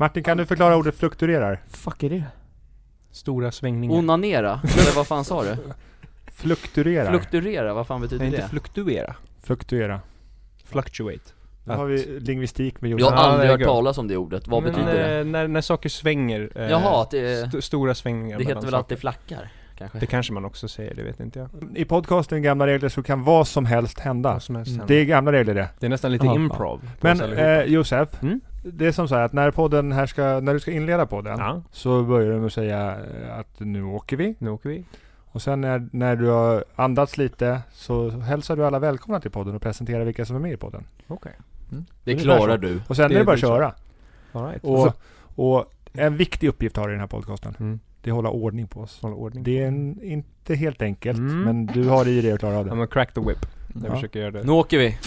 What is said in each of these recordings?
Martin, kan du förklara ordet fluktuerar? Fuck är det? Stora svängningar. Onanera, eller vad fan sa du? Flukturerar. Fluktuera, vad fan betyder Nej, inte det? fluktuera. Fluktuera. Fluctuate. Nu har vi lingvistik med Jag har Ja, aldrig det hört talas om det ordet, vad Men, betyder det? eh, När, när saker svänger. eh, Jaha, att det st- Stora svängningar Det mellan heter väl saker. alltid flackar, kanske? Det kanske man också säger, det vet inte jag. I podcasten Gamla Regler så kan vad som helst hända. Vad som helst Mm. Det är gamla regler det. Det är nästan lite Ja. improv. på Men eh, Josef, Mm? det är som så här att när podden här ska, när du ska inleda podden Ja, så börjar du med att säga eh, att nu åker vi. nu åker vi. Och sen när, när du har andats lite så hälsar du alla välkomna till podden och presenterar vilka som är med i podden. Okej. Det ungefär klarar du. Och sen Det är det bara att köra. All right. Och, och en viktig uppgift har du i den här podcasten. Mm. Det är hålla ordning på oss. Hålla ordning. Det är en, inte helt enkelt, Mm. men du har det i dig att klara av det. I'm gonna crack the whip. Jag Ja. försöker göra det. Nu åker vi!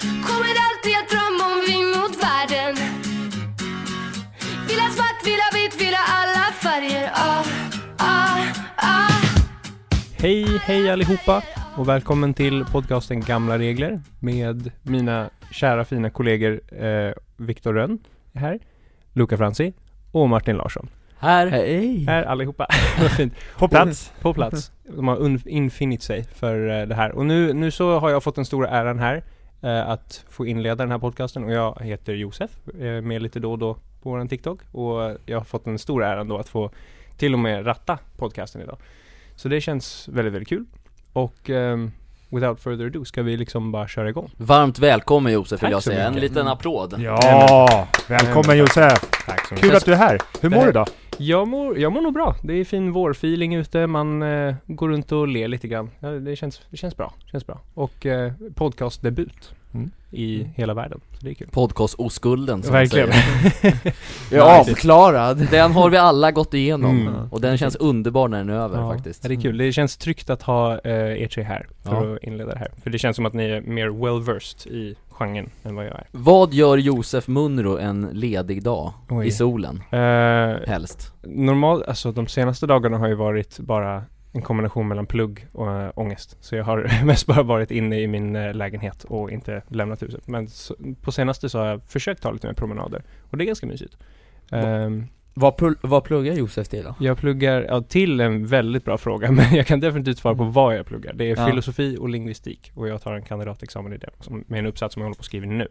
Kommer alltid att drömma om vi mot världen Vill ha svart, vill ha vitt, vill ha alla färger ah, ah, ah. Hej, hej allihopa! Och välkommen till podcasten Gamla Regler med mina kära fina kollegor eh, Viktor Rönn här, Luca Franzi och Martin Larsson. Här! Hej! Här allihopa. Vad fint. På plats! På plats. De har infinit sig för eh, det här. Och nu, nu så har jag fått den stora äran här eh, att få inleda den här podcasten och jag heter Josef, eh, med lite då och då på våran TikTok och jag har fått den stora äran då att få till och med ratta podcasten idag. Så det känns väldigt, väldigt kul. Och ehm, without further ado ska vi liksom bara köra igång. Varmt välkommen Josef vill Tack jag så säga, en mycket. liten applåd Ja! Välkommen Josef! Tack så Kul att du är här! Hur mår du idag? Jag mår, jag mår nog bra. Det är fin vårfeeling ute, man eh, går runt och ler lite grann. Ja, det, känns, det känns bra, känns bra. Och eh, podcastdebut Mm. i hela världen, så det är kul. Podcast-oskulden som Verkligen. Jag är avklarad! Den har vi alla gått igenom, Mm. och den känns underbar när den är över Ja, faktiskt Ja, det är kul. Det känns tryggt att ha eh, er tre här för Ja. att inleda det här. För det känns som att ni är mer well-versed i genren än vad jag är. Vad gör Josef Munro en ledig dag? Oj. I solen, Eh, helst? normalt, alltså de senaste dagarna har ju varit bara en kombination mellan plugg och äh, ångest. Så jag har mest bara varit inne i min äh, lägenhet och inte lämnat huset. Men så, på senaste så har jag försökt ta lite mer promenader och det är ganska mysigt. Ehm, Vad, pl- vad pluggar Josef till då? jag pluggar, ja, till en väldigt bra fråga, men jag kan definitivt svara på vad jag pluggar. Det är Ja. filosofi och lingvistik och jag tar en kandidatexamen i det som, med en uppsats som jag håller på att skriva nu.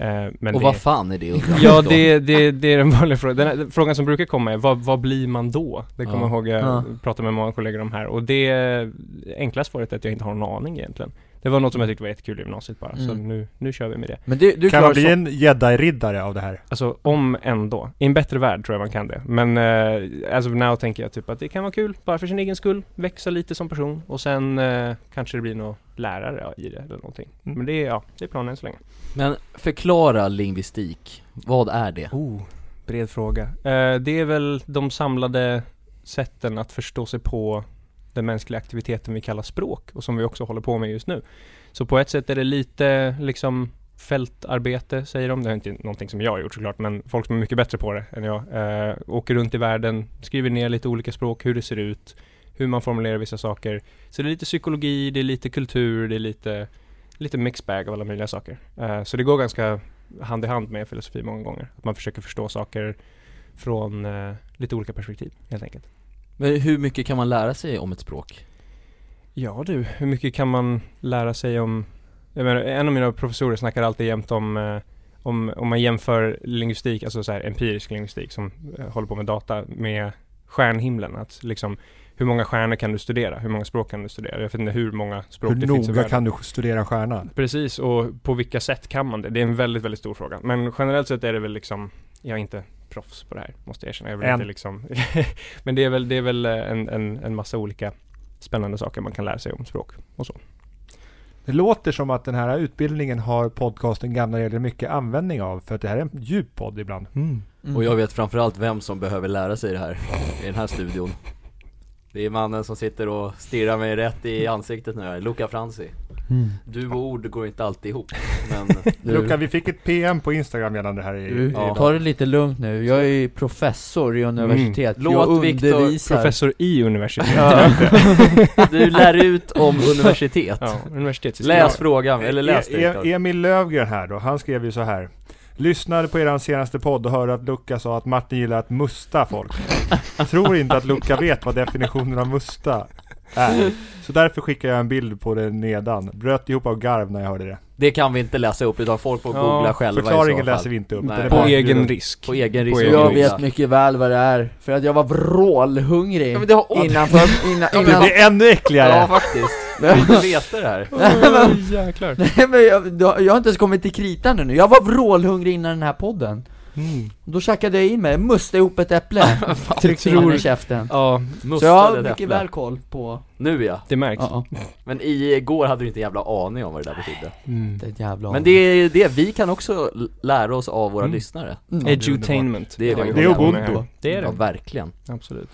Ehm, men och det vad fan är det Ja det, det, det är den vanliga frågan. Den här, frågan som brukar komma är vad, vad blir man då? Det kommer Ja. jag ihåg jag Ja. pratade med många kollegor om här och det enkla svaret är att jag inte har någon aning egentligen. Det var något som jag tyckte var jättekul i gymnasiet bara, så Mm. nu, nu kör vi med det. Men du, du Kan man bli så... en jedi-riddare av det här? Alltså om ändå. I en bättre värld tror jag man kan det. Men uh, as of now tänker jag typ att det kan vara kul, bara för sin egen skull, växa lite som person och sen eh, kanske det blir någon lärare i det eller någonting. Mm. Men det är, ja, det är planen än så länge. Men förklara lingvistik, vad är det? Oh, bred fråga. Eh, det är väl de samlade sätten att förstå sig på den mänskliga aktiviteten vi kallar språk och som vi också håller på med just nu. Så på ett sätt är det lite liksom fältarbete säger de. Det är inte någonting som jag har gjort såklart men folk som är mycket bättre på det än jag. Eh, åker runt i världen, skriver ner lite olika språk, hur det ser ut, hur man formulerar vissa saker. Så det är lite psykologi, det är lite kultur, det är lite, lite mixbag av alla möjliga saker. Eh, så det går ganska hand i hand med filosofi många gånger. Att man försöker förstå saker från eh, lite olika perspektiv helt enkelt. Men hur mycket kan man lära sig om ett språk? Ja du, hur mycket kan man lära sig om jag menar, en av mina professorer snackar alltid jämt om eh, om, om man jämför lingvistik, alltså så här empirisk lingvistik som eh, håller på med data med stjärnhimlen. Att liksom, hur många stjärnor kan du studera? Hur många språk kan du studera? Jag vet inte hur många språk Hur det finns i noga världen. kan du studera stjärnan? Precis, och på vilka sätt kan man det? Det är en väldigt, väldigt stor fråga. Men generellt sett är det väl liksom, jag inte proffs på det här, måste jag erkänna. Jag vill inte liksom, men det är väl, det är väl eh, en, en, en massa olika spännande saker man kan lära sig om språk och så. Det låter som att den här utbildningen har podcasten Gamla Regler mycket användning av, för att det här är en djup podd ibland. Mm. Och jag vet framförallt vem som behöver lära sig det här i den här studion Det är mannen som sitter och stirrar mig rätt i ansiktet nu här, Luca Franzi Mm. Du och ord går inte alltid ihop, men Luca, vi fick ett PM på Instagram gällande det här i, du, i Ja. ta det lite lugnt nu. Jag är ju professor i universitet. Låt jag undervisar. Professor i universitet. Ja. du lär ut om universitet ja. Läs frågan, eller läs e- det e- Viktor. Emil Lövgren här då, han skrev ju så här. Lyssnade på er senaste podd och hörde att Luca sa att Martin gillar att musta folk. Tror inte att Luca vet vad definitionen av musta är. Så därför skickar jag en bild på det nedan. Bröt ihop av garv när jag hörde det. Det kan vi inte läsa upp utan folk får Ja, googla själva i Förklaringen så fall. läser vi inte upp. Nej. På bara- egen risk. På egen risk. På egen Jag googla. vet mycket väl vad det är, för att jag var vrålhungrig Ja, har... innanför, innan, det är ännu äckligare! Ja faktiskt. Inte veta det här. Oh, jäklar. Nej men jag, jag har inte ens kommit till kritan nu Jag var vrålhungrig innan den här podden Mm. Då käkade jag in mig, mustade ihop ett äpple Tryckte in tror- den i käften Ja, Så jag har mycket äpple. väl koll på, Nu ja. det märks. ja, ja, Men igår hade du inte en jävla aning om vad det där betydde. Mm. det är ett jävla Men det är det vi kan också lära oss av våra Mm. lyssnare. mm. Edutainment. Det är det. Det är Ubuntu. Det är Ja, det. verkligen. Absolut.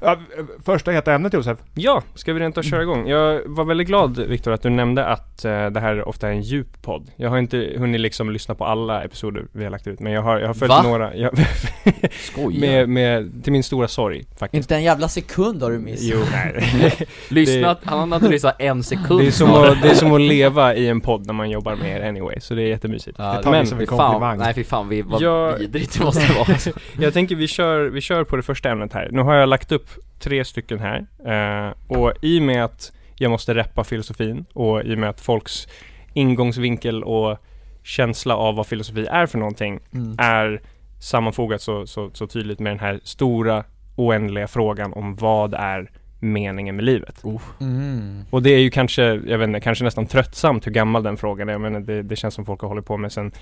Ja, första heta ämnet Josef. Ja, ska vi rent av köra igång? Jag var väldigt glad Viktor att du nämnde att eh, det här ofta är en djup podd. Jag har inte hunnit liksom lyssna på alla episoder vi har lagt ut, men jag har, jag har följt Va? några, jag, Skojar. med, med, till min stora sorg faktiskt. Inte en jävla sekund har du missat Jo, nej. Lyssnat, han har inte lyssnat en sekund Det är, som att, det är som att leva i en podd när man jobbar med er anyway, så det är jättemysigt. Ja, Det tar vi men som fy en fan, komplimang. nej fy fan vi, vad Jag- vidrigt det måste vara Jag tänker vi kör, vi kör på det första ämnet här. Nu har jag lagt upp tre stycken här. Eh, och i och med att jag måste reppa filosofin och i och med att folks ingångsvinkel och känsla av vad filosofi är för någonting mm. är sammanfogat så, så, så tydligt med den här stora oändliga frågan om vad är meningen med livet? Mm. Och det är ju kanske, jag vet inte, kanske nästan tröttsamt hur gammal den frågan är. Jag menar, det, det känns som folk har hållit på med sen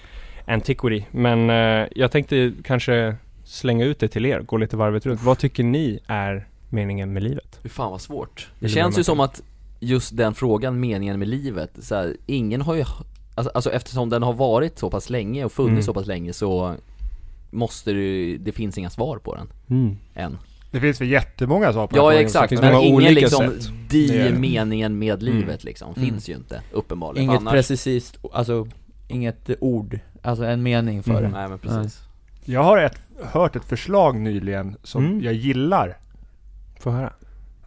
antiquity. Men eh, jag tänkte kanske slänga ut det till er, gå lite varvet runt. Vad tycker ni är meningen med livet? Fy fan vad svårt Det känns ju som att just den frågan, meningen med livet, så här, ingen har ju alltså, alltså eftersom den har varit så pass länge och funnits Mm. så pass länge så måste det, det finns inga svar på den, än Det finns väl jättemånga svar på den Ja exakt, men ingen liksom, sätt. det. meningen med Mm. livet liksom, Mm. finns ju inte uppenbarligen Inget Annars- precisist, alltså inget ord, alltså en mening för Mm. det Nej men precis Jag har ett, hört ett förslag nyligen som Mm. jag gillar. Få höra.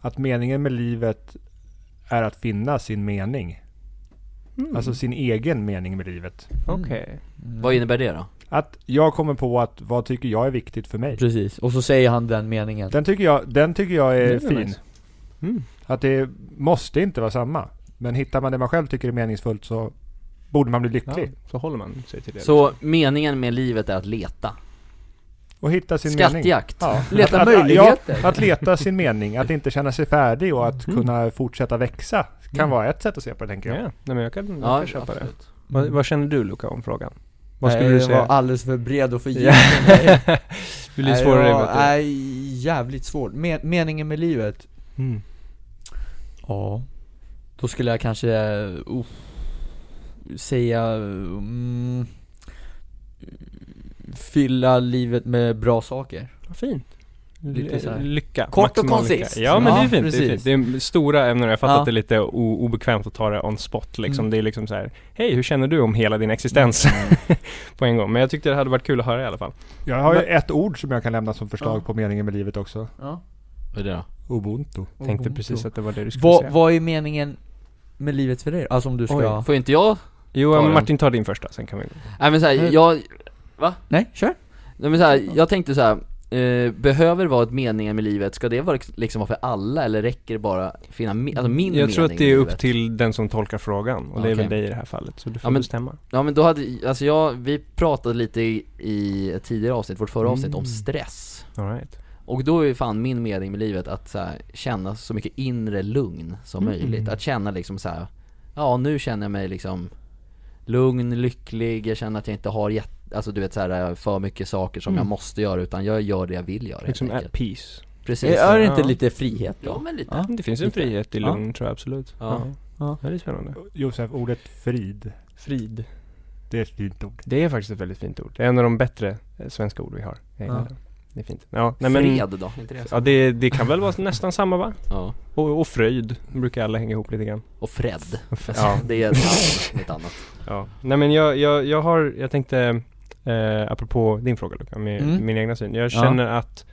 Att meningen med livet är att finna sin mening. Mm. Alltså sin egen mening med livet. Okej. Mm. Vad innebär det då? Att jag kommer på att vad tycker jag är viktigt för mig. Precis, och så säger han den meningen Den tycker jag, den tycker jag är är fin. nice. Mm. Att det måste inte vara samma. Men hittar man det man själv tycker är meningsfullt så borde man bli Ja, lycklig. så håller man sig till det. Så meningen med livet är att leta? Och hitta sin mening. Skattjakt? Ja. Leta att, möjligheter. Ja, att leta sin mening. Att inte känna sig färdig och att Mm. kunna fortsätta växa. Kan Mm. vara ett sätt att se på det tänker Ja, jag. nej, men jag kan, jag Ja, kan köpa det. absolut Vad, vad känner du Luca om frågan? Vad skulle Nej, du säga? var alldeles för bred och för Ja. mig. Det blir svårare Nej, ja. Nej, jävligt svårt. Men, meningen med livet? Mm. Ja Då skulle jag kanske, uh, säga, mm, fylla livet med bra saker Vad fint. Lite så här. Lycka. Kort och maximal koncist. Ja men Ja, det är fint, det är precis. fint. Det är stora ämnen och jag fattar Ja. att det är lite o- obekvämt att ta det on spot liksom. Mm. Det är liksom så här. hej hur känner du om hela din existens? på en gång. Men jag tyckte det hade varit kul att höra i alla fall. Jag har ju Men- ett ord som jag kan lämna som förslag Ja. på meningen med livet också. Ja Vad är det då? Ubuntu. Tänkte precis att det var det du skulle vad, säga. vad är meningen med livet för dig? Alltså om du ska, Oj. Får inte jag? Jo Ta den. Martin tar din första, sen kan vi... Nej men såhär, Mm. Jag, nej kör! nej men såhär, jag tänkte så här. Eh, behöver det vara ett meningen med livet? Ska det vara liksom vara för alla eller räcker det bara finna mi- alltså min Jag tror mening att det är med upp livet? till den som tolkar frågan, och det är väl dig i det här fallet. Så du får Ja, men- bestämma. Ja men då hade, alltså jag, vi pratade lite i, i ett tidigare avsnitt, vårt förra avsnitt om Mm. stress All right. Och då är ju fan min mening med livet att så här, känna så mycket inre lugn som Mm. möjligt Att känna liksom så här, ja nu känner jag mig liksom lugn, lycklig, jag känner att jag inte har jätte, alltså du vet så här, för mycket saker som Mm. jag måste göra utan jag gör det jag vill göra Liksom at peace. Precis Är det inte Ja. lite frihet Ja då? men lite Ja. Det finns en Lite. frihet i Ja. lugn tror jag absolut. Ja. Ja. Ja, det är spännande. Josef, ordet frid. Frid. Det är ett fint ord. Det är faktiskt ett väldigt fint ord. Det är en av de bättre eh, svenska ord vi har. Ja. det. Är fint. Ja, nej men... Fred då, inte det? Ja, det, det kan väl vara nästan samma va? Ja, Och, och fröjd, brukar alla hänga ihop lite grann. och Fred Ja, Det är ett annat, ett annat ja. Nej men jag, jag, jag har, jag tänkte, eh, apropå din fråga Luca, med Mm. min egna syn. Jag känner att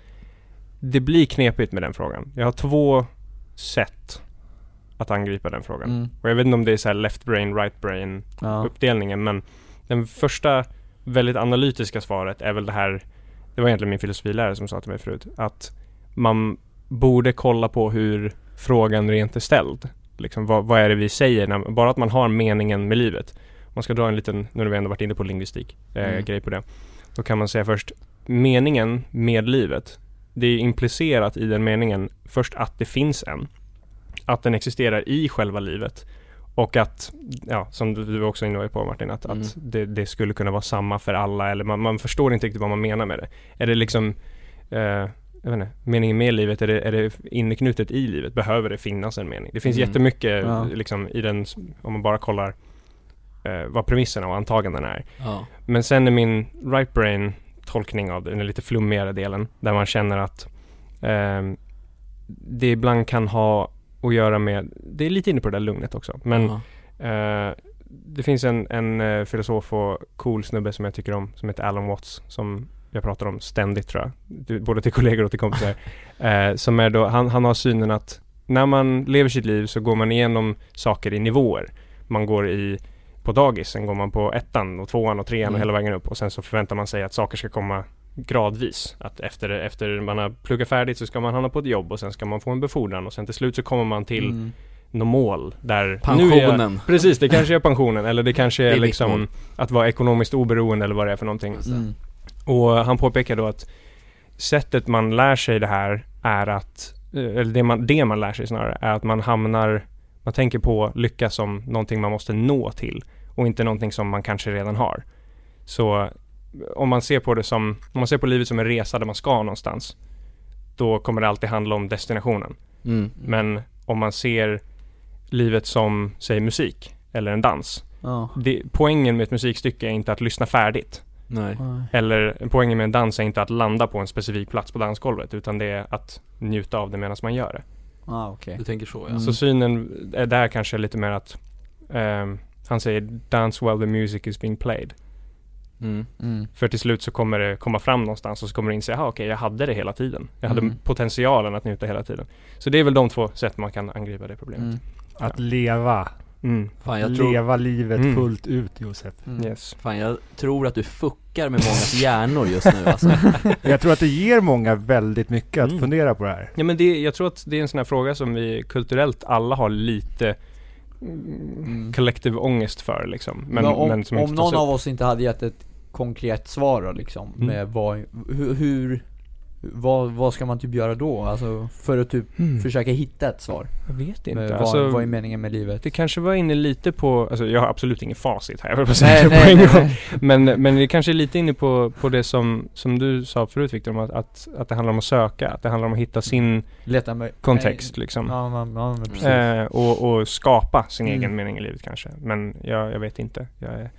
det blir knepigt med den frågan. Jag har två sätt att angripa den frågan. Mm. Och jag vet inte om det är så här left brain, right brain Ja. uppdelningen men den första väldigt analytiska svaret är väl det här Det var egentligen min filosofilärare som sa till mig förut att man borde kolla på hur frågan rent är ställd. Liksom, vad, vad är det vi säger? När, bara att man har meningen med livet. Man ska dra en liten, nu har vi ändå varit inne på lingvistik, eh, Mm. grej på det. Då kan man säga först, meningen med livet. Det är implicerat i den meningen först att det finns en. Att den existerar i själva livet. Och att, ja, som du du var också inne på Martin, att, Mm. att det, det skulle kunna vara samma för alla eller man, man förstår inte riktigt vad man menar med det. Är det liksom, eh, jag vet inte, meningen med livet, är det, är det inneknutet i livet? Behöver det finnas en mening? Det finns Mm. jättemycket Ja. liksom i den, om man bara kollar eh, vad premisserna och antagandena är. Ja. Men sen är min right brain tolkning av det, den lite flummigare delen, där man känner att ehm, det ibland kan ha att göra med, det är lite inne på det där lugnet också, men Ja. eh, det finns en, en eh, filosof och cool snubbe som jag tycker om, som heter Alan Watts, som jag pratar om ständigt tror jag, både till kollegor och till kompisar, eh, som är då, han, han har synen att när man lever sitt liv så går man igenom saker i nivåer. Man går i på dagis, sen går man på ettan och tvåan och trean och Mm. hela vägen upp och sen så förväntar man sig att saker ska komma gradvis. Att efter, efter man har pluggat färdigt så ska man hamna på ett jobb och sen ska man få en befordran och sen till slut så kommer man till Mm. något mål där är jag, Pensionen. Precis, det kanske är pensionen eller det kanske Det är, är mitt liksom att vara ekonomiskt oberoende eller vad det är för någonting. Mm. Och han påpekar då att sättet man lär sig det här är att, eh, eller det man, det man lär sig snarare, är att man hamnar, man tänker på lycka som någonting man måste nå till och inte någonting som man kanske redan har. Så om man ser på det som, om man ser på livet som en resa där man ska någonstans, då kommer det alltid handla om destinationen. Mm. Men om man ser livet som, säg musik, eller en dans. Ja. Det, poängen med ett musikstycke är inte att lyssna färdigt. Nej. Eller poängen med en dans är inte att landa på en specifik plats på dansgolvet utan det är att njuta av det medan man gör det. Ah, okej. Du tänker så ja. Mm. Så synen är där kanske lite mer att ehm, han säger dance while the music is being played. Mm. Mm. För till slut så kommer det komma fram någonstans och så kommer du inse, jaha okej jag hade det hela tiden. Jag hade Mm. potentialen att njuta hela tiden. Så det är väl de två sätt man kan angripa det problemet. Mm. Att leva. Mm. Fan jag, tror, leva livet Mm. fullt ut Josef. Mm. Yes. fan jag tror att du fuckar med mångas hjärnor just nu alltså. Jag tror att det ger många väldigt mycket att Mm. fundera på det här. Ja men det, jag tror att det är en sån här fråga som vi kulturellt alla har lite Mm. kollektiv ångest för liksom. Men, Men om, men som om någon upp. av oss inte hade gett ett konkret svar då liksom, Mm. med vad, hur, hur vad, vad ska man typ göra då? Alltså, för att typ Mm. försöka hitta ett svar. Jag vet inte. Med vad, alltså, vad är meningen med livet? det kanske var inne lite på, alltså jag har absolut ingen facit här, jag vill bara säga Nej, det på nej, en nej, gång. nej. Men, men det kanske är lite inne på, på det som, som du sa förut Viktor, om att, att, att det handlar om att söka, att det handlar om att hitta sin Leta med kontext liksom. Ja, men, ja, precis. Eh, och, och skapa sin Mm. egen mening i livet kanske. Men jag, jag vet inte. Jag är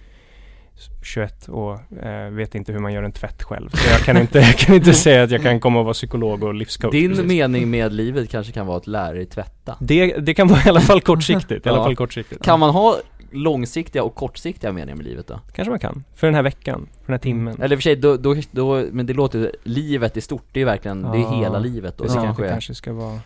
21 och eh, vet inte hur man gör en tvätt själv. Så jag kan inte, jag kan inte säga att jag kan komma och vara psykolog och livscoach. Din precis. mening med livet kanske kan vara att lära dig tvätta. det, det kan vara i alla fall kortsiktigt. I alla Ja. fall kortsiktigt. Kan man ha långsiktiga och kortsiktiga meningar med livet då? Kanske man kan. För den här veckan. För den här timmen. Eller i och för sig, då, då, då, men det låter ju, livet i stort, det är verkligen, det är Ja. hela livet då, det det kanske, kanske är kanske ska vara...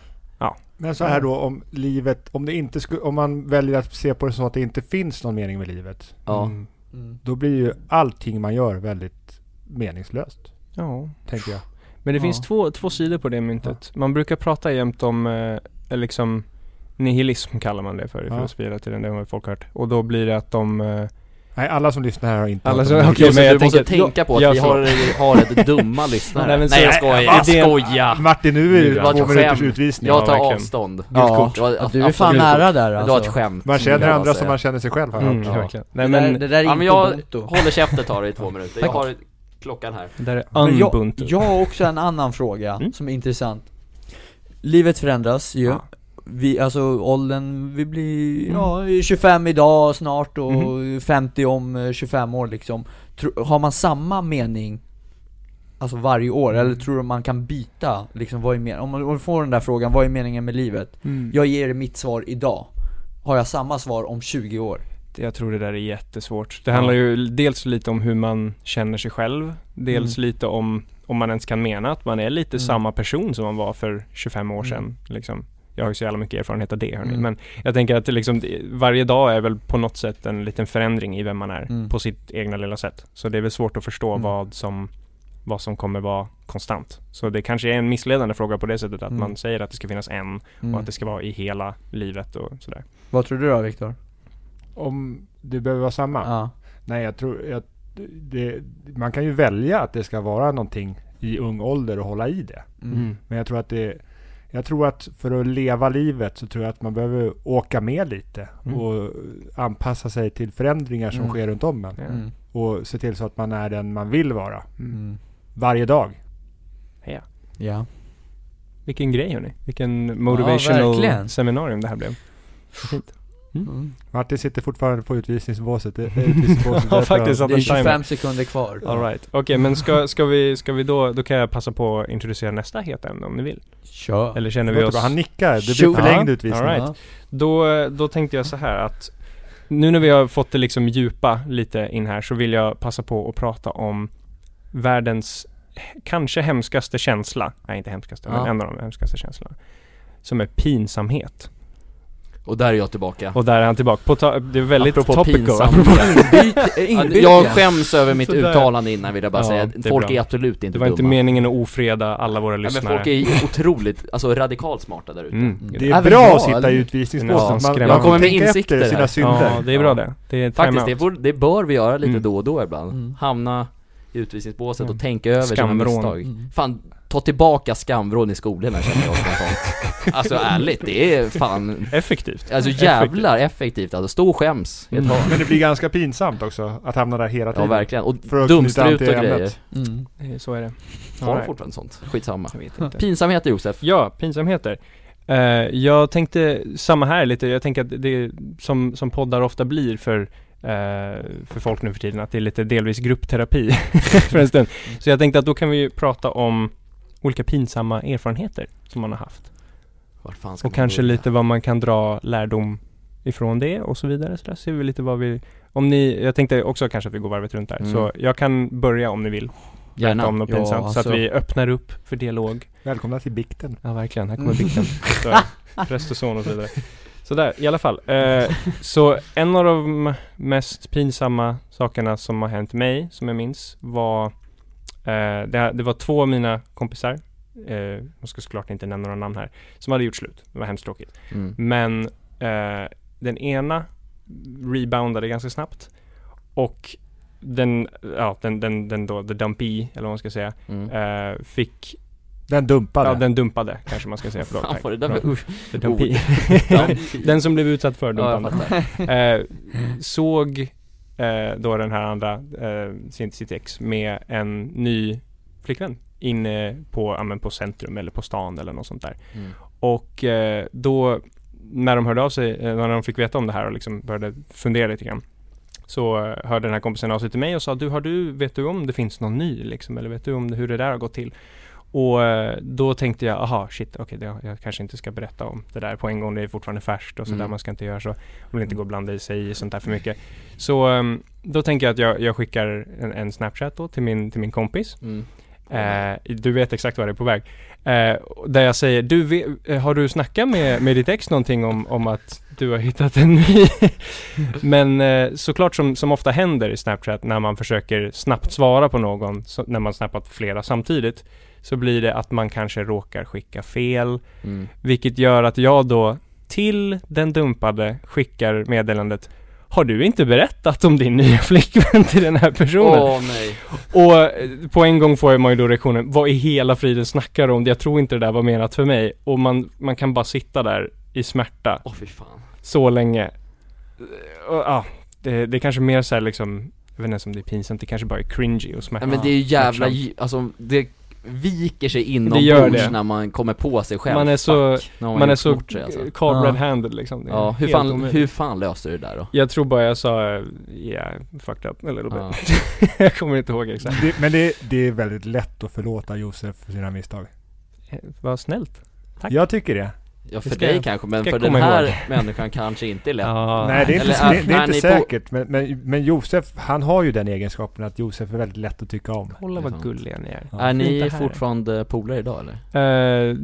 Men så här då om livet, om det inte skulle, om man väljer att se på det så att det inte finns någon mening med livet. Ja, Mm. Mm. Då blir ju allting man gör väldigt meningslöst. Ja. Tänker jag. Men det Ja. finns två, två sidor på det myntet. Man brukar prata jämt om eh, liksom nihilism kallar man det för i Ja. filosofi hela tiden, det har folk hört. Och då blir det att de... Eh, Nej, alla som lyssnar här har inte Alla som- om det. okej, Josef, men jag du måste tänka på att Ja, vi har, har ett dumma lyssnare Nej, Nej, men så- jag skojar, Ja, jag det- skojar! Martin, nu är Det det två minuters utvisning. Jag tar verkligen. avstånd Ja, Det att du är fan nära där Det var ett alltså. skämt Man känner jag andra som man känner sig själv. jag mm. Det Nej men, där, det där är Ja inte men jag ubuntu. håller käften tar det i två minuter, jag har klockan här det där är jag, jag har också en annan fråga Mm. som är intressant Livet förändras ju Ja. Vi, alltså åldern, vi blir, Mm. ja, 25 idag snart och Mhm. 50 om eh, 25 år liksom Tro, Har man samma mening Alltså varje år, eller tror du man kan byta? Liksom vad är men- om man får den där frågan, vad är meningen med livet? Mm. Jag ger er mitt svar idag Har jag samma svar om 20 år? Jag tror det där är jättesvårt. Det handlar ju dels lite om hur man känner sig själv. Dels lite om om man ens kan mena att man är lite Mm. samma person som man var för 25 år sedan. Mm. Liksom. Jag har ju så jävla mycket erfarenhet av det hörni. Mm. Men jag tänker att liksom, varje dag är väl på något sätt en liten förändring i vem man är Mm. på sitt egna lilla sätt. Så det är väl svårt att förstå Mm. vad som vad som kommer vara konstant. Så det kanske är en missledande fråga på det sättet att Mm. man säger att det ska finnas en Mm. och att det ska vara i hela livet och sådär. Vad tror du då Viktor? Om det behöver vara samma? Ja. Nej, jag tror att det, man kan ju välja att det ska vara någonting i ung ålder och hålla i det. Mm. Men jag tror att det jag tror att för att leva livet så tror jag att man behöver åka med lite Mm. och anpassa sig till förändringar som Mm. sker runt om en. Ja. Mm. Och se till så att man är den man vill vara. Mm. Varje dag. Ja. Ja. Vilken grej hörni. Vilken motivational verkligen. seminarium det här blev. Fint. Mm. Martin sitter fortfarande på utvisningsbåset. Det- utvisningsbåset Ja, faktiskt. Det är en timer. 25 sekunder kvar. All right. Okej, men ska, ska, vi, ska vi då, då kan jag passa på att introducera nästa heta ämne om ni vill. Kör. Eller känner vi oss... bra. Han nickar. Det blir förlängd utvisning. all right. Då, då tänkte jag så här att nu när vi har fått det liksom djupa lite in här så vill jag passa på att prata om världens kanske hemskaste känsla. Nej, inte hemskaste, Ja. men en av de hemskaste känslorna. Som är pinsamhet. Och där är jag tillbaka. Och där är han tillbaka. På ta- det är väldigt Apropå topical. pinsamhet. Inbyt, Ja, inbyt Jag skäms över mitt Sådär. uttalande innan vill jag bara Ja, säga. det är Folk bra. är absolut inte Det var inte dumma. meningen att ofreda alla våra Ja, men lyssnare. folk är otroligt, alltså radikalt smarta där ute. Mm. Det Även är bra jag, att sitta eller? i Ja, utvisningsbåset. Man, skrämmande. man Jag kommer med tänker insikter efter sina synder. Ja, det är bra det. Det är Faktiskt, det, time-out. borde, det bör vi göra lite Mm. då och då ibland. Mm. Hamna i utvisningsbåset Ja. och tänka över sina Skamvrån. misstag. Mm. Fan, ta tillbaka skamvrån i skolorna känner jag spontant. Alltså ärligt, det är fan, Effektivt. alltså jävlar effektivt alltså. Stå och skäms ett Mm. Men det blir ganska pinsamt också att hamna där hela Ja tiden. verkligen, och dumstrut och grejer. Mm. Så är det. Har de fortfarande sånt? Skitsamma. Jag vet inte. Pinsamheter Josef. Ja, pinsamheter. Eh, jag tänkte samma här lite, jag tänker att det är som, som poddar ofta blir för, eh, för folk nu för tiden, att det är lite delvis gruppterapi för en stund. Så jag tänkte att då kan vi ju prata om olika pinsamma erfarenheter som man har haft. Vart fan ska Och kanske börja? lite vad man kan dra lärdom ifrån det och så vidare. Så där ser vi lite vad vi, om ni, jag tänkte också kanske att vi går varvet runt där. Mm. Så jag kan börja om ni vill. Gärna. om något Ja, pinsamt. Så alltså. att vi öppnar upp för dialog. Välkomna till bikten. Ja verkligen, här kommer Mm. bikten. Så, Präst och son och så vidare. Sådär, i alla fall. Eh, så en av de mest pinsamma sakerna som har hänt mig, som jag minns, var eh, det, det var två av mina kompisar, eh, jag ska såklart inte nämna några namn här, som hade gjort slut. Det var hemskt tråkigt. Mm. Men eh, den ena reboundade ganska snabbt och den, ja, den, den, den då, the dumpy, eller vad man ska säga, Mm. eh, fick, Den dumpade. ja den dumpade kanske man ska säga, förlåt. Fan var det där för usch. The dumpy. Den, som blev utsatt för ja, jag dumpande. fattar. eh, såg eh, då den här andra, eh, sin, sitt ex, med en ny flickvän inne på, ja, men på centrum eller på stan eller något sånt där. Mm. Och eh, då när de hörde av sig, eh, när de fick veta om det här och liksom började fundera lite grann så eh, hörde den här kompisen av sig till mig och sa du, har du, vet du om det finns någon ny liksom? Eller vet du om det, hur det där har gått till? Och eh, då tänkte jag, aha shit, okej, det- jag kanske inte ska berätta om det där på en gång, det är fortfarande färskt och sådär, Mm. man ska inte göra så. Man vill inte gå och blanda i sig i sånt där för mycket. Så ehm, då tänker jag att jag, jag skickar en, en snapchat då till min, till min kompis. Mm. Eh, du vet exakt vad det är på väg. Eh, där jag säger, du, ve- eh, har du snackat med, med ditt ex någonting om, om att du har hittat en ny? Men eh, såklart som, som ofta händer i Snapchat när man försöker snabbt svara på någon, så, när man snappat flera samtidigt, så blir det att man kanske råkar skicka fel, Mm. vilket gör att jag då till den dumpade skickar meddelandet har du inte berättat om din nya flickvän till den här personen? Åh nej. Och eh, på en gång får man ju då reaktionen, vad i hela friden snackar du om? Jag tror inte det där var menat för mig. Och man, man kan bara sitta där i smärta Åh fy fan. så länge. Eh, Och, ja, det, det är kanske mer så här liksom, jag vet inte ens om det är pinsamt, det kanske bara är cringy och smärta. Nej, men det är ju jävla, smärtsamt. alltså det viker sig inombords när man kommer på sig själv. Man är så- Fuck, har Man är så sig, alltså. caught Ja. red-handed liksom. Det Ja, hur fan, omöjligt. hur fan löste du det där då? Jag tror bara jag sa, yeah, fucked up a little Ja. bit. jag kommer inte ihåg exakt. Det, men det, det är väldigt lätt att förlåta Josef för sina misstag. Eh, Vad snällt. Tack. Jag tycker det. Ja för dig jag- kanske, men för jag den här ihåg. människan kanske inte är lätt Ja, Nej det är inte, Eller, det, det är inte på- säkert, men, men, men Josef, han har ju den egenskapen att Josef är väldigt lätt att tycka om. Kolla vad gulliga ni är. Ja. Är ni fortfarande polare idag eller? Eh,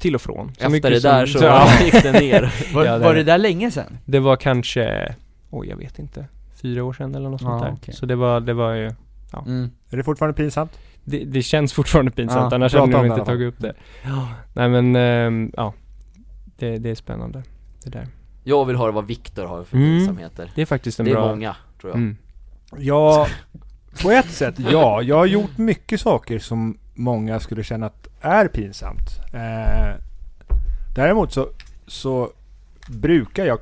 till och från. Så Efter det som- där så ja. gick det ner Var, Ja, det var det där länge sedan? Det var kanske, oj jag vet inte, fyra år sedan eller något sånt Ja, där. okej. Så det var, det var ju, Mm. Är det fortfarande pinsamt? det, det känns fortfarande pinsamt, Ja, annars hade i inte tagit upp det. Nej men, ehm, ja. Det, det är spännande. Det där. Jag vill höra vad Viktor har för Mm. pinsamheter Det är faktiskt en Det är bra... många, tror jag Mm. Ja, på ett sätt ja. Jag har gjort mycket saker som många skulle känna att är pinsamt. Eh, däremot så, så brukar jag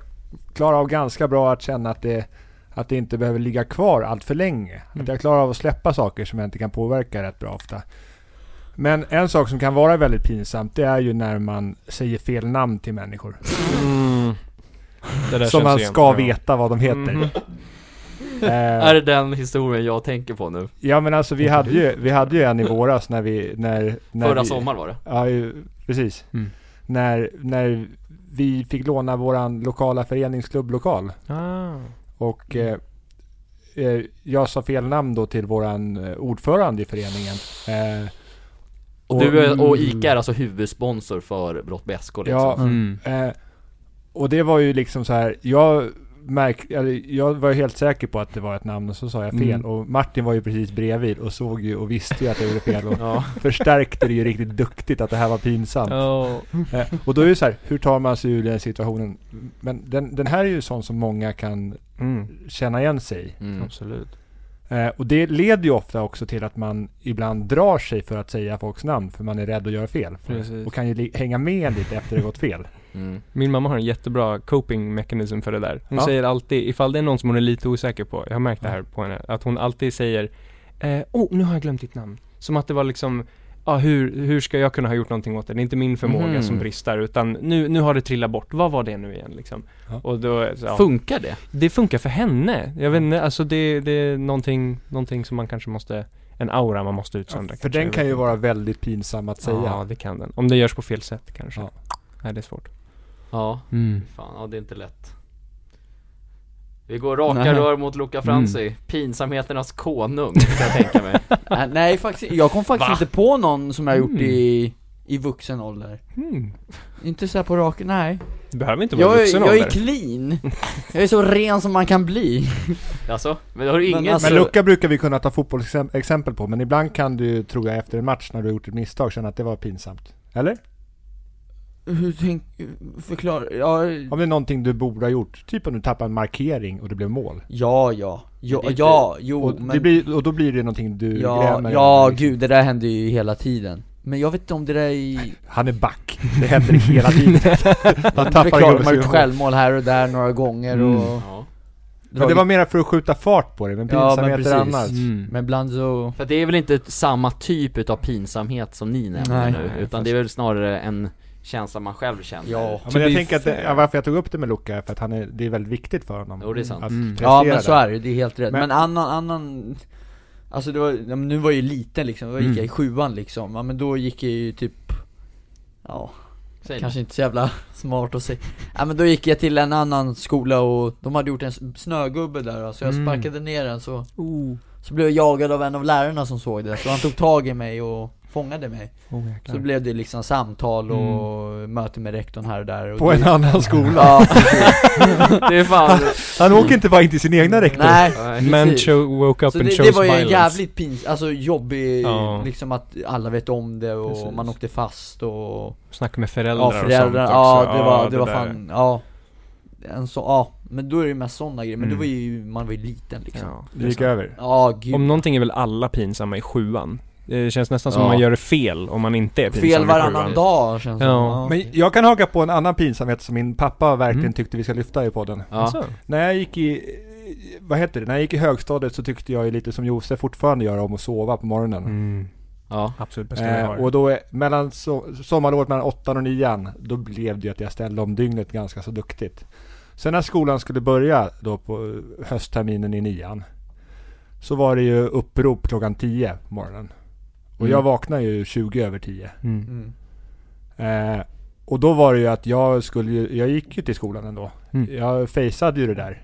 klara av ganska bra att känna att det, att det inte behöver ligga kvar allt för länge. Att jag klarar av att släppa saker som jag inte kan påverka rätt bra ofta. Men en sak som kan vara väldigt pinsamt det är ju när man säger fel namn till människor. Mm. Som man igen. ska Ja. veta vad de heter. Mhm. Eh, Är det den historien jag tänker på nu? Ja men alltså vi hade ju, vi hade ju en i våras när vi, när, när Förra vi, sommaren var det Ja precis. Mm. När, när vi fick låna våran lokala föreningsklubblokal. Ah. Och eh, eh, jag sa fel namn då till våran eh, ordförande i föreningen. Eh, Och, du är, och ICA är alltså huvudsponsor för Brott BSK liksom Ja, Mm. Eh, och det var ju liksom så här, jag märk, jag var helt säker på att det var ett namn och så sa jag fel. Mm. Och Martin var ju precis bredvid och såg ju och visste ju att jag gjorde fel. Och Ja, förstärkte det ju riktigt duktigt att det här var pinsamt. Oh. Eh, och då är det så här, hur tar man sig ur den situationen? Men den, den här är ju sån som många kan Mm. känna igen sig i. mm. Absolut. Eh, och det leder ju ofta också till att man ibland drar sig för att säga folks namn för man är rädd att göra fel. Precis. Och kan ju hänga med lite efter det gått fel. Mm. Min mamma har en jättebra coping mechanism för det där. Hon Ja. säger alltid, ifall det är någon som hon är lite osäker på, jag har märkt det här på henne, att hon alltid säger eh, Oh, nu har jag glömt ditt namn. Som att det var liksom Ja, hur, hur ska jag kunna ha gjort någonting åt det? Det är inte min förmåga Mhm. som brister utan nu, nu har det trillat bort. Vad var det nu igen liksom? Ja. Och då, ja, Funkar det? det funkar för henne. Jag vet inte, alltså det, det är någonting, någonting som man kanske måste, en aura man måste utsöndra för kanske, den kan ju vara väldigt pinsam att säga. Ja, det kan den. Om det görs på fel sätt kanske. Ja. Nej, det är svårt. Ja, Mm. fan, ja det är inte lätt Vi går raka Nej. rör mot Luca Franzi, pinsamheternas konung, kan jag tänka mig Äh, nej faktiskt, jag kom faktiskt Va? inte på någon som jag har gjort Mm. i, i vuxen ålder Mm. Inte så här på rak, nej Det behöver inte vara jag, vuxen är- jag är ålder. clean Jag är så ren som man kan bli Alltså, men har du Men ingen alltså- Men Luca brukar vi kunna ta fotbollsexempel på, men ibland kan du, tror jag, efter en match när du har gjort ett misstag känna att det var pinsamt. Eller? Hur tänk, förklara, ja, Om det är någonting du borde ha gjort, typ om du tappar en markering och det blev mål. ja, ja, ja, Det är inte- ja, jo och, men det blir, och då blir det någonting du Ja, grämer ja liksom. gud det där händer ju hela tiden Men jag vet inte om det där är Han är back. Det händer hela tiden. Han Det är tappar klart, man har gjort mål. självmål här och där några gånger Mm. och Ja, Men det var mer för att skjuta fart på det, men Ja, men pinsamheter precis. annars. Mm. Men ibland så, för det är väl inte samma typ utav pinsamhet som ni nämner Nej. nu, Nej, utan fast- det är väl snarare en känsla man själv känner Ja. Men jag tänker att det, varför jag tog upp det med Luca är för att han är, det är väldigt viktigt för honom. Jo, det är sant. Att Mm. prestera ja men så är det, det är helt rätt Men- Men, annan, annan Alltså det var, nu var jag ju liten liksom, då gick Mm. jag i sjuan liksom, ja men då gick jag ju typ Ja, Säg kanske inte så jävla smart att säga Ja men då gick jag till en annan skola och de hade gjort en snögubbe där så jag Mm. sparkade ner den så Så blev jag jagad av en av lärarna som såg det, så han tog tag i mig och fångade mig Oh. Så blev det liksom samtal och möte med rektorn här och där och På en det- annan skola. Ja, Det är fan, Han åker inte bara in till sin egna rektor. nej cho- woke up Så and det, chose det var ju en violence. jävligt pins, alltså jobbig, Ja. liksom att alla vet om det och Precis. man åkte fast och Snacka med föräldrar, Ja föräldrar, och sånt ja också. det var, det var där. fan, ja en så, ja, men då är det ju mest sådana grejer, men Mm. det var ju, man var ju liten liksom Ja, Det gick över. Ja, gud Om någonting är väl alla pinsamma i sjuan? Det känns nästan som Ja. man gör det fel om man inte är pinsam Fel varannan dag känns det Ja. Men jag kan haka på en annan pinsamhet som min pappa verkligen Mm. tyckte vi ska lyfta i podden. ja. Alltså. När jag gick i, vad heter det, när jag gick i högstadiet så tyckte jag ju lite som Josef fortfarande gör om att sova på morgonen. Mm. ja. Absolut bästa Eh, och då mellan so sommarlovet mellan åttan och nian, då blev det ju att jag ställde om dygnet ganska så duktigt. Sen när skolan skulle börja då på höstterminen i nian, så var det ju upprop klockan 10 på morgonen. Och Mm. jag vaknade ju 20 över 10. Mm. Mm. Eh, Och då var det ju att jag skulle ju, jag gick ju till skolan ändå. Mm. Jag faceade ju det där.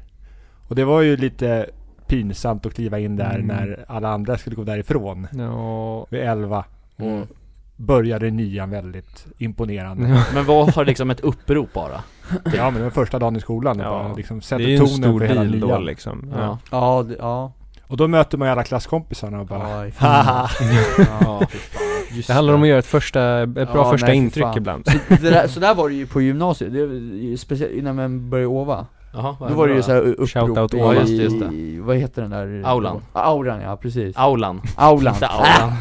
Och det var ju lite pinsamt att kliva in där Mm. när alla andra skulle gå därifrån. Ja, Vid 11. Och Mm. började nian väldigt imponerande. ja. Men vad har liksom ett upprop bara? Ja men det var första dagen i skolan Ja, bara liksom det sätter är ju en tonen stor för hela deal då nian. liksom. Ja. Ja. Ja, det, ja. Och då möter man ju alla klasskompisarna och bara Aj, Haha! Ja, just Det handlar om att göra ett första, ett bra Ja, första nej, intryck fan. ibland. Så, det där, så där var det ju på gymnasiet, det, speciellt innan man började ova vad Då var det ju såhär upprop i. Ja, just det, vad heter den där? Aulan. Ja, Aulan ja, precis Aulan. Aulan Inte aulan.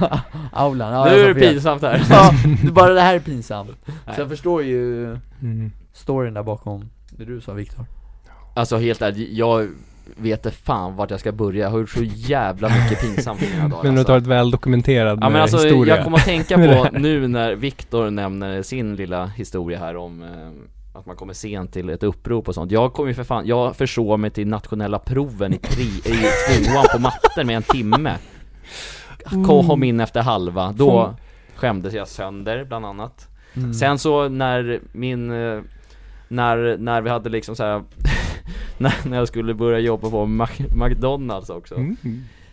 Aulan, ja, nu är det fel. pinsamt här. Ja, bara det här är pinsamt Nej. Så jag förstår ju Mm. storyn där bakom det du sa Viktor Alltså helt ärligt, jag vet fan vart jag ska börja. Jag har gjort så jävla mycket pinsamt i mina dagar Men du alltså. tar ett väl dokumenterad Ja men alltså historia. jag kommer att tänka på nu när Viktor nämner sin lilla historia här om eh, att man kommer sent till ett upprop och sånt. Jag kom ju för fan, jag försov mig till nationella proven i, tre, i tvåan på matten med en timme. Kom in efter halva, då skämdes jag sönder bland annat. Mm. Sen så när min, eh, när, när vi hade liksom så här när, när jag skulle börja jobba på McDonalds också. Mm.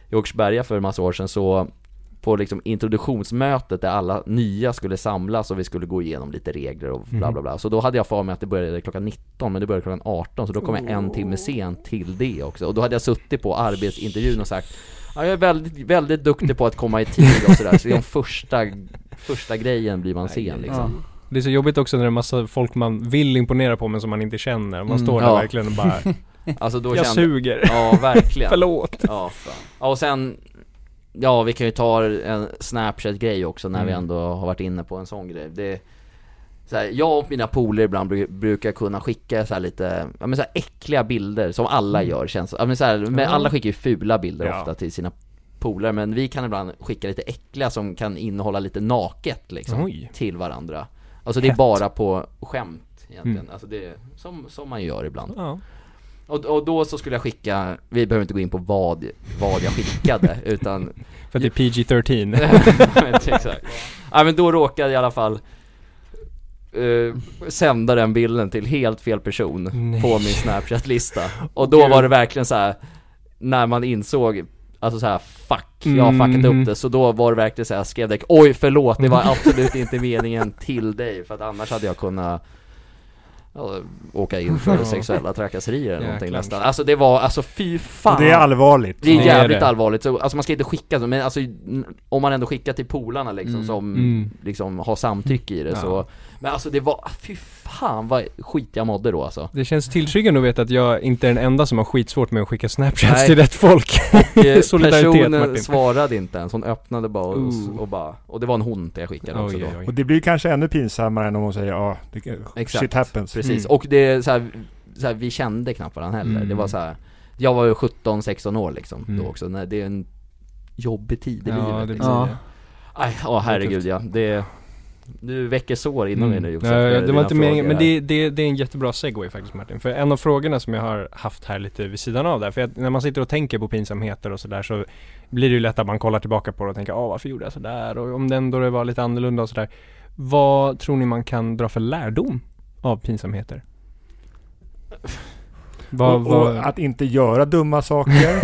i Åkersberga för en massa år sedan så på liksom introduktionsmötet där alla nya skulle samlas och vi skulle gå igenom lite regler och bla bla bla. Så då hade jag för mig att det började klockan 19 men det började klockan 18 så då kom jag en timme sent till det också. Och då hade jag suttit på arbetsintervjun och sagt Ja jag är väldigt, väldigt duktig på att komma i tid och sådär. Så det är de första, första grejen blir man sen liksom Det är så jobbigt också när det är massa folk man vill imponera på men som man inte känner. Man Mm. står där Ja. verkligen och bara Alltså då Jag kände suger. Ja verkligen Förlåt. Ja, fan. Ja, och sen Ja, vi kan ju ta en Snapchat-grej också när vi Mm. ändå har varit inne på en sån grej det, så här, Jag och mina polare ibland bru- brukar kunna skicka så här lite, ja men så här äckliga bilder som alla gör känns ja, men så här, men Mm. Alla skickar ju fula bilder Ja. ofta till sina polare Men vi kan ibland skicka lite äckliga som kan innehålla lite naket liksom Oj. Till varandra Alltså det är bara på skämt egentligen, Mm. alltså det som, som man gör ibland Ja. och, och då så skulle jag skicka, vi behöver inte gå in på vad, vad jag skickade utan För att det är PG-13. Exakt Ja men då råkade jag i alla fall eh, sända den bilden till helt fel person Nej. på min snapchat-lista Och då var det verkligen så här när man insåg Alltså såhär, fuck, jag har fuckat Mm. upp det Så då var det verkligen så här, jag skrev direkt Oj förlåt, det var absolut inte meningen till dig För att annars hade jag kunnat ja, Åka in för sexuella trakasserier eller någonting Jäklar. nästan Alltså det var, alltså fy fan Och det är allvarligt. det är Det är jävligt det. allvarligt, så, alltså man ska inte skicka så, men alltså om man ändå skickar till polarna liksom Mm. som Mm. liksom har samtycke i det Ja. så Men alltså det var, fy fan vad skit jag mådde då alltså Det känns tilltryggande att veta att jag inte är den enda som har skitsvårt med att skicka snapchats Nej. till rätt folk. Och eh, Solidaritet, personen Martin. svarade inte ens, hon öppnade bara och, Ooh. och bara Och det var en hon jag skickade också Oj, då oj, oj. Och det blir kanske ännu pinsammare än om hon säger ja, det, Exakt. shit happens. Precis, Mm. och det är så här, så här, vi kände knappt varandra heller, Mm. det var så här. Jag var ju 17-16 år liksom Mm. då också, när det är en jobbig tid i Ja, livet det liksom. blir Ja. det. Aj, ja herregud ja, det Du väcker sår inom mig nu Josef Mm. Ja, det var inte meningen, men det, det, det är en jättebra segway faktiskt Martin. För en av frågorna som jag har haft här lite vid sidan av där, för att när man sitter och tänker på pinsamheter och sådär så blir det ju lätt att man kollar tillbaka på det och tänker åh varför gjorde jag sådär? Och om det ändå var lite annorlunda och sådär. Vad tror ni man kan dra för lärdom av pinsamheter? Och, vad, och att inte göra dumma saker,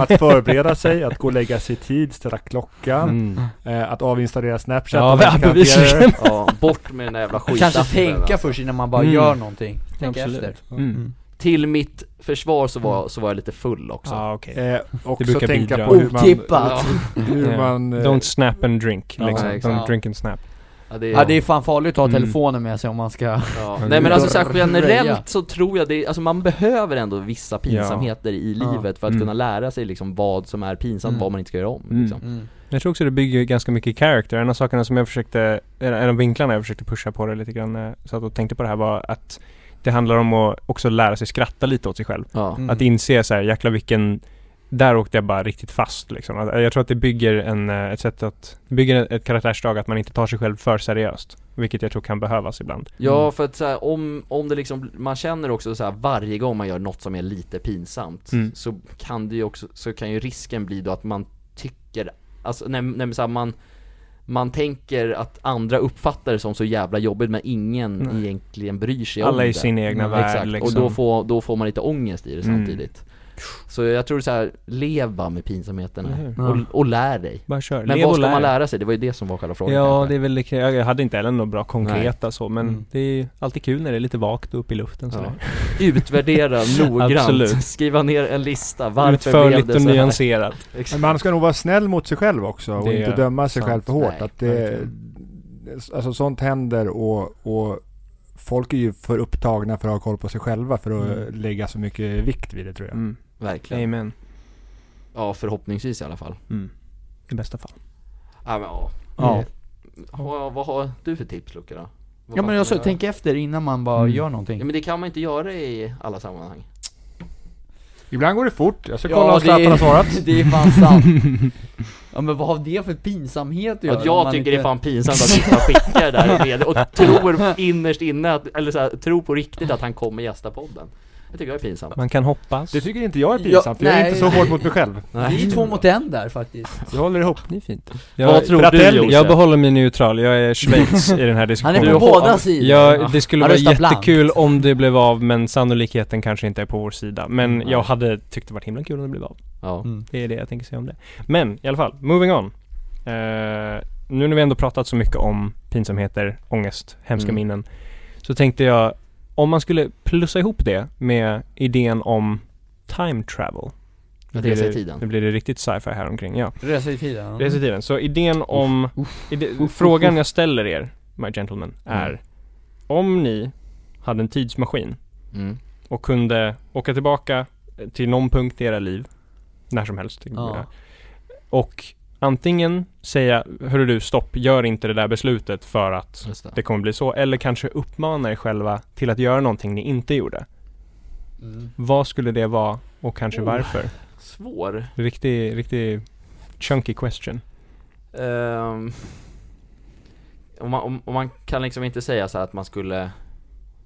att förbereda sig, att gå och lägga sig i tid, ställa klockan, mm. eh, att avinstallera Snapchat Ja, bevisligen. Ja, bort med den där jävla skitappen Kanske tänka alltså. först innan man bara Mm. gör någonting Tänka Absolut. efter Mm. Till mitt försvar så var, så var jag lite full också Ja, okej. Eh, också brukar tänka bidra. på hur man, Otippat! hur Ja. man eh, Don't snap and drink liksom. Don't drink and snap. Ja, det, Ja det är fan farligt att ha Mm. telefonen med sig om man ska ja. Nej men alltså så här, generellt så tror jag det, alltså man behöver ändå vissa pinsamheter i Ja. livet för att Mm. kunna lära sig liksom vad som är pinsamt, Mm. vad man inte ska göra om Mm. liksom. mm. Jag tror också det bygger ganska mycket character. En av sakerna som jag försökte, en av vinklarna jag försökte pusha på det lite grann satt och tänkte på det här var att det handlar om att också lära sig skratta lite åt sig själv. Ja, Mm. Att inse så här, jäklar vilken där åkte jag bara riktigt fast liksom. Att- Jag tror att det bygger en, eh, ett sätt att, det bygger ett karaktärsdrag att man inte tar sig själv för seriöst. Vilket jag tror kan behövas ibland. ja för att så här, om, om det liksom, man känner också så här, varje gång man gör något som är lite pinsamt Mm. Så kan det ju också, så kan ju risken bli då att man tycker, alltså nej, nej så här, man man tänker att andra uppfattar det som så jävla jobbigt men ingen Nej. egentligen bryr sig om Alla det i sin egna Mm, värld Exakt, liksom. och då får, då får man lite ångest i det Mm. samtidigt Så jag tror så här, lev bara med hur? Ja. och, och lär dig Bara kör, Men lev vad och ska lär. man lära sig? Det var ju det som var själva frågan Ja, kanske. det är väl, det- jag hade inte heller något bra konkreta så, men Mm. det är alltid kul när det är lite vagt och upp i luften sådär. ja. Utvärdera noggrant, Absolut. skriva ner en lista, varför blev Utförligt det och så här? nyanserat. Men man ska nog vara snäll mot sig själv också och Det inte döma sig sant. själv för hårt. Nej, att det, alltså sånt händer och, och folk är ju för upptagna för att ha koll på sig själva för att Mm. lägga så mycket vikt vid det tror jag. Mm. Verkligen Amen. Ja, förhoppningsvis i alla fall Mm. I bästa fall. Ja men ja, Ja. vad, vad har du för tips Luca då? Vad Ja men jag ska så man tänk efter innan man bara Mm. gör någonting Ja men det kan man inte göra i alla sammanhang Ibland går det fort. Jag ska Ja, kolla om det Zlatan är- har svarat. Det är fan sant Ja men vad har det för pinsamhet att göra? Att jag tycker inte- det är fan pinsamt att sitta och skicka det där och tror innerst inne att, eller så här, tror på riktigt att han kommer gästa podden Jag tycker det är pinsamt Man kan hoppas. Det tycker inte jag är Ja, pinsamt, för jag är nej. inte så hård mot mig själv. Det är två mot en där faktiskt Jag håller ihop. Det är fint. Vad Jag, tror du. Josef? jag behåller mig neutral, jag är Schweiz i den här Han diskussionen. är på båda sidor Ja, det skulle Han vara jättekul om det blev av men sannolikheten kanske inte är på vår sida. Men Mm. jag hade tyckt det varit himla kul om det blev av. Ja, Mm. Det är det jag tänker säga om det. Men i alla fall, moving on. Eh, nu när vi ändå pratat så mycket om pinsamheter, ångest, hemska Mm. minnen. Så tänkte jag, om man skulle plussa ihop det med idén om time travel. Att resa i det- tiden. Nu blir det riktigt sci-fi här omkring, ja. Resa i tiden ja. Resa i tiden. Så idén om, ide, uff, frågan uff. jag ställer er, my gentlemen, är Mm. om ni hade en tidsmaskin mm. och kunde åka tillbaka till någon punkt i era liv när som helst. Ja. Och antingen säga, hörru du stopp, gör inte det där beslutet för att det. det kommer bli så. Eller kanske uppmana er själva till att göra någonting ni inte gjorde. Mm. Vad skulle det vara och kanske Oh. varför? Svår Riktig, riktig chunky question. Ehm, om, man, om, om man kan liksom inte säga så här att man skulle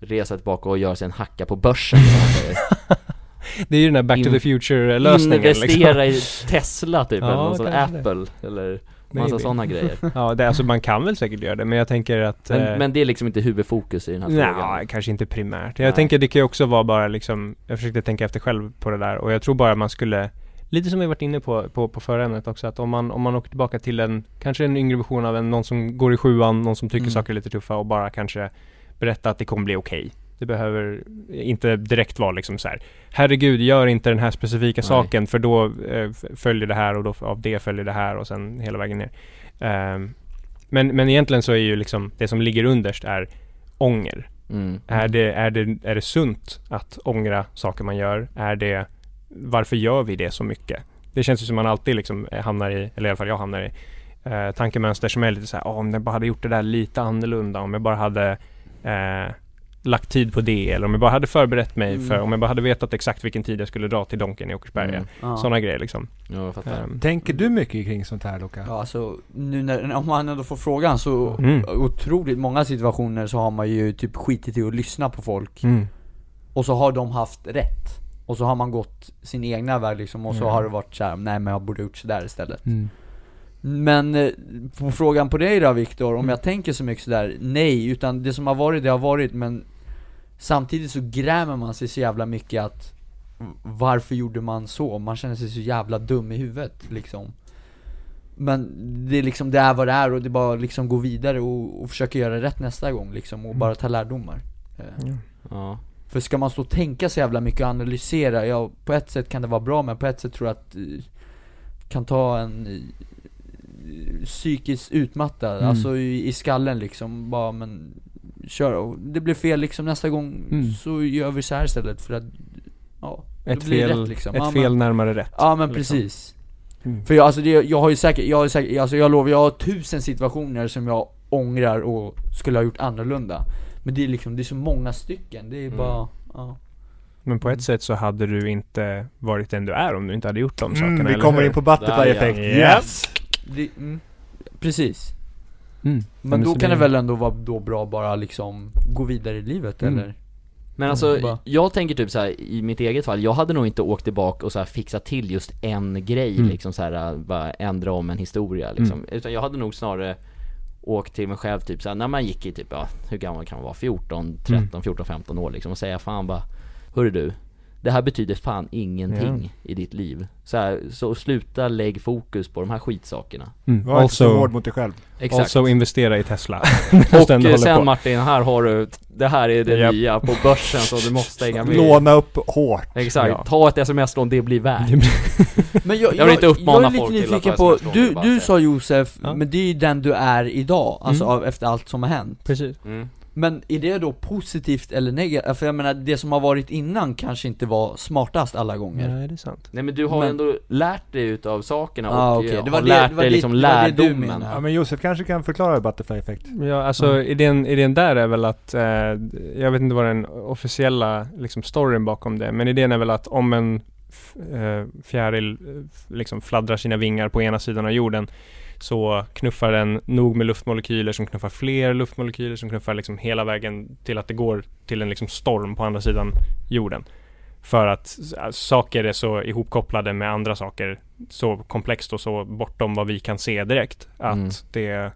resa tillbaka och göra sig en hacka på börsen. Det är ju den där Back to In- the Future lösningen Investera liksom. i Tesla typ, Ja, eller någon sån kanske det. Apple, eller massa Maybe. sådana grejer Ja, det, alltså man kan väl säkert göra det, men jag tänker att... men, eh, men det är liksom inte huvudfokus i den här Nej, frågan kanske inte primärt. Jag Nej. tänker det kan ju också vara bara liksom, jag försökte tänka efter själv på det där och jag tror bara man skulle Lite som vi varit inne på, på, på förra ämnet också, att om man, om man åker tillbaka till en, kanske en yngre version av en, någon som går i sjuan, någon som tycker Mm. saker är lite tuffa och bara kanske berätta att det kommer bli okej. Det behöver inte direkt vara liksom så här. Herregud, gör inte den här specifika Nej. saken för då eh, följer det här och då av det följer det här och sen hela vägen ner. Ehm, men, men egentligen så är ju liksom det som ligger underst är ånger. mm. Är det, är, det, är det sunt att ångra saker man gör? Är det, varför gör vi det så mycket? Det känns ju som man alltid liksom hamnar i, eller i alla fall jag hamnar i, eh, tankemönster som är lite så här, "Åh, om jag bara hade gjort det där lite annorlunda, om jag bara hade eh, lagt tid på det, eller om jag bara hade förberett mig Mm. för, om jag bara hade vetat exakt vilken tid jag skulle dra till Donken i Åkersberga. Mm. Ja. Sådana grejer liksom. Ja, Ehm, Tänker du mycket kring sånt här Luca? Ja alltså, nu när, om man ändå får frågan så Mm. otroligt många situationer så har man ju typ skitit i att lyssna på folk mm. Och så har de haft rätt Och så har man gått sin egna väg liksom och så Mm. har det varit så här, nej men jag borde gjort sådär istället Mm. Men eh, på frågan på dig då Viktor, om Mm. jag tänker så mycket sådär, nej, utan det som har varit det har varit men Samtidigt så grämer man sig så jävla mycket att Varför gjorde man så? Man känner sig så jävla dum i huvudet liksom Men det är liksom, det är vad det är och det är bara liksom gå vidare och, och försöka göra rätt nästa gång liksom och bara ta lärdomar Ja. Ja, För ska man stå och tänka så jävla mycket och analysera, ja på ett sätt kan det vara bra men på ett sätt tror jag att eh, kan ta en eh, psykiskt utmattad, Mm. alltså i, i skallen liksom, bara men kör och det blir fel liksom nästa gång Mm. så gör vi så här istället för att ja, Ett fel, rätt liksom. ett Ja, fel men, närmare rätt. ja men liksom. precis Mm. För jag, alltså det, jag har ju säkert, jag har säkert, alltså jag lovar, jag har tusen situationer som jag ångrar och skulle ha gjort annorlunda Men det är liksom, det är så många stycken, det är Mm. bara, ja Men på ett sätt så hade du inte varit den du är om du inte hade gjort de sakerna, Mm, vi kommer hur? in på butterfly-effekt. Yes! det, mm, Precis Mm. Men då så kan det väl ändå vara då bra bara liksom gå vidare i livet Mm. eller? Men alltså, Bara- jag tänker typ så här i mitt eget fall, jag hade nog inte åkt tillbaka och så här fixat till just en grej Mm. liksom så här, bara ändra om en historia liksom. Utan jag hade nog snarare åkt till mig själv typ såhär, när man gick i typ, ja, hur gammal kan man vara? 14, 13, 14, 15 år liksom och säga fan bara Hörru du, det här betyder fan ingenting i ditt liv. Så, här, så sluta lägg fokus på de här skitsakerna. Mm. Var inte så hård mot dig själv. Exakt. also investera i Tesla. och sen på. Martin, här har du, det här är det Japp. nya på börsen så du måste hänga med. Låna upp hårt. Exakt, Ja. ta ett sms-lån, det blir värt. Men jag, Jag vill inte uppmana jag är folk lite till att nyfiken ta på, du, du sa Josef, Ja. men det är ju den du är idag, alltså Mm. av, efter allt som har hänt. Precis. Mm. Men är det då positivt eller negativt? För jag menar, det som har varit innan kanske inte var smartast alla gånger. Nej, det är sant. Nej men du har Men- ändå lärt dig utav sakerna och Ah, okej. okay. Det var har det- lärt det var dig det- liksom lärdomen. Ja men Josef kanske kan förklara butterfly effect. Ja, alltså idén, idén där är väl att, eh, jag vet inte vad den officiella liksom, storyn bakom det, men idén är väl att om en f- eh, fjäril eh, liksom fladdrar sina vingar på ena sidan av jorden så knuffar den nog med luftmolekyler som knuffar fler luftmolekyler som knuffar liksom hela vägen till att det går till en liksom storm på andra sidan jorden. För att saker är så ihopkopplade med andra saker så komplext och så bortom vad vi kan se direkt. Att Mm. det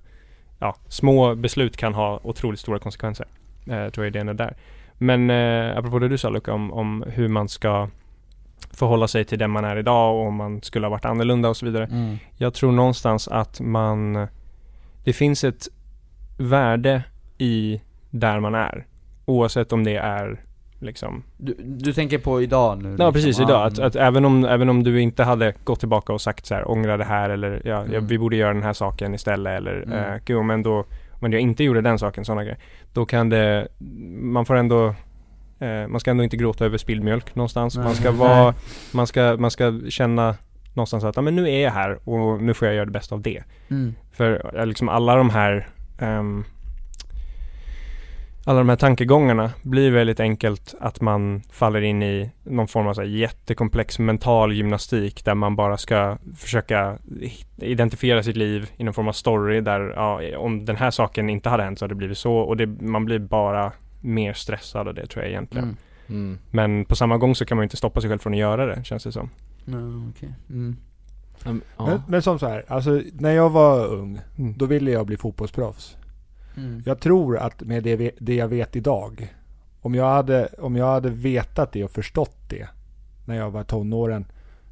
ja, små beslut kan ha otroligt stora konsekvenser. Eh, tror jag idén är där. Men eh, apropå det du sa Luca om, om hur man ska förhålla sig till den man är idag och om man skulle ha varit annorlunda och så vidare. Mm. Jag tror någonstans att man Det finns ett värde i där man är. Oavsett om det är liksom Du, du tänker på idag nu? Ja liksom. precis, Ah, idag. Att, mm. att även, om, även om du inte hade gått tillbaka och sagt så här, ångra det här eller ja, ja, Mm. vi borde göra den här saken istället eller Mm. eh, gud, men då men jag inte gjorde den saken, sådana grejer. Då kan det, man får ändå eh, man ska ändå inte gråta över spilld mjölk någonstans. Nej. Man ska vara, man ska, man ska känna någonstans att, ja men nu är jag här och nu får jag göra det bästa av det. Mm. För eh, liksom alla de här ehm, alla de här tankegångarna blir väldigt enkelt att man faller in i någon form av så jättekomplex mental gymnastik där man bara ska försöka identifiera sitt liv i någon form av story där ja, om den här saken inte hade hänt så hade det blivit så och det, man blir bara mer stressad av det tror jag egentligen. Mm. Mm. Men på samma gång så kan man ju inte stoppa sig själv från att göra det känns det som. Ja, okej. Mm. Mm, ja. Men, men som så här, alltså när jag var ung, Mm. då ville jag bli fotbollsproffs. Mm. Jag tror att med det, det jag vet idag, om jag, hade, om jag hade vetat det och förstått det när jag var tonåren,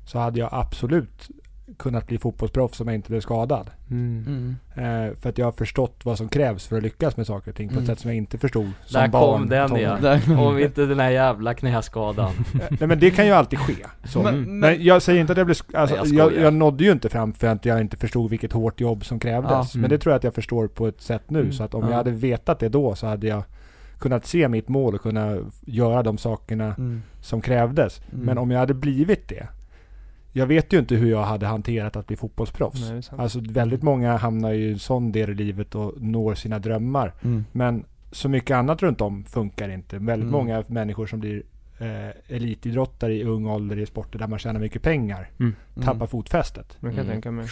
så hade jag absolut kunnat bli fotbollsproffs om jag inte blev skadad. Mm. Mm. Eh, för att jag har förstått vad som krävs för att lyckas med saker och ting på ett Mm. sätt som jag inte förstod som Där barn. kom den. Där- Om inte den här jävla knäskadan. Eh, Nej men det kan ju alltid ske. Så. Men- Men, jag säger inte att jag blev... Alltså, Nej, jag jag, jag, nådde ju inte fram för att jag inte förstod vilket hårt jobb som krävdes. Ja. Men Mm. det tror jag att jag förstår på ett sätt nu. Mm. Så att om Ja. jag hade vetat det då så hade jag kunnat se mitt mål och kunna göra de sakerna Mm. som krävdes. Mm. Men om jag hade blivit det. Jag vet ju inte hur jag hade hanterat att bli fotbollsproffs. Nej, det. Alltså väldigt många hamnar ju i en sån del i livet och når sina drömmar. Mm. Men så mycket annat runt om funkar inte. Väldigt Mm. många människor som blir eh, elitidrottare i ung ålder i sporter där man tjänar mycket pengar Mm. tappar fotfästet. Jag kan Mm. tänka mig.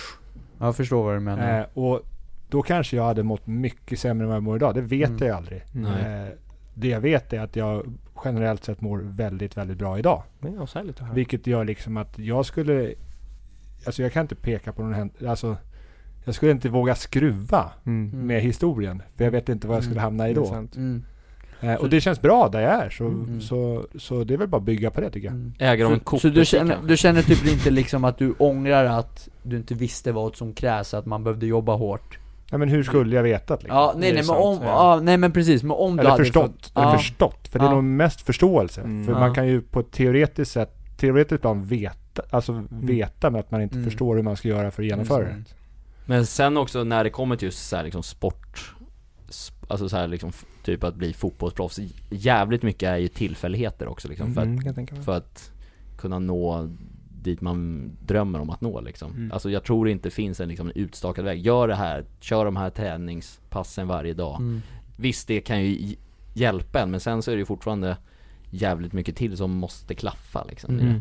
Ja, Jag förstår vad du menar. Eh, och då kanske jag hade mått mycket sämre än vad jag mår idag. Det vet Mm. jag ju aldrig. Nej. Eh, det jag vet är att jag generellt sett mår väldigt, väldigt bra idag. Vilket gör liksom att jag skulle... Alltså jag kan inte peka på någon händelse. Alltså, jag skulle inte våga skruva Mm. Mm. med historien. För jag vet inte vad jag skulle Mm. hamna i då. Mm. Eh, och det känns bra där jag är. Så, Mm. så, så det är väl bara att bygga på det tycker jag. Mm. Ägare av en Så, så du, känner, du känner typ inte liksom att du ångrar att du inte visste vad som krävs, att man behövde jobba hårt? Ja, men hur skulle jag vetat liksom? Ja, nej nej men om, ja. nej men precis, men om du Eller hade förstått. fått- Eller ja. förstått. För det är nog mest förståelse. Mm. För Ja. man kan ju på ett teoretiskt sätt, teoretiskt plan veta, alltså veta men att man inte Mm. förstår hur man ska göra för att genomföra det. Mm. Men sen också när det kommer till just så här liksom sport sp- Alltså så här liksom typ att bli fotbollsproffs Jävligt mycket är ju tillfälligheter också liksom för, Mm, att, för att kunna nå dit man drömmer om att nå liksom Mm. Alltså jag tror inte det finns en liksom en utstakad väg Gör det här, kör de här träningspassen varje dag Mm. Visst det kan ju hj- hjälpa en men sen så är det ju fortfarande jävligt mycket till som måste klaffa liksom Mm.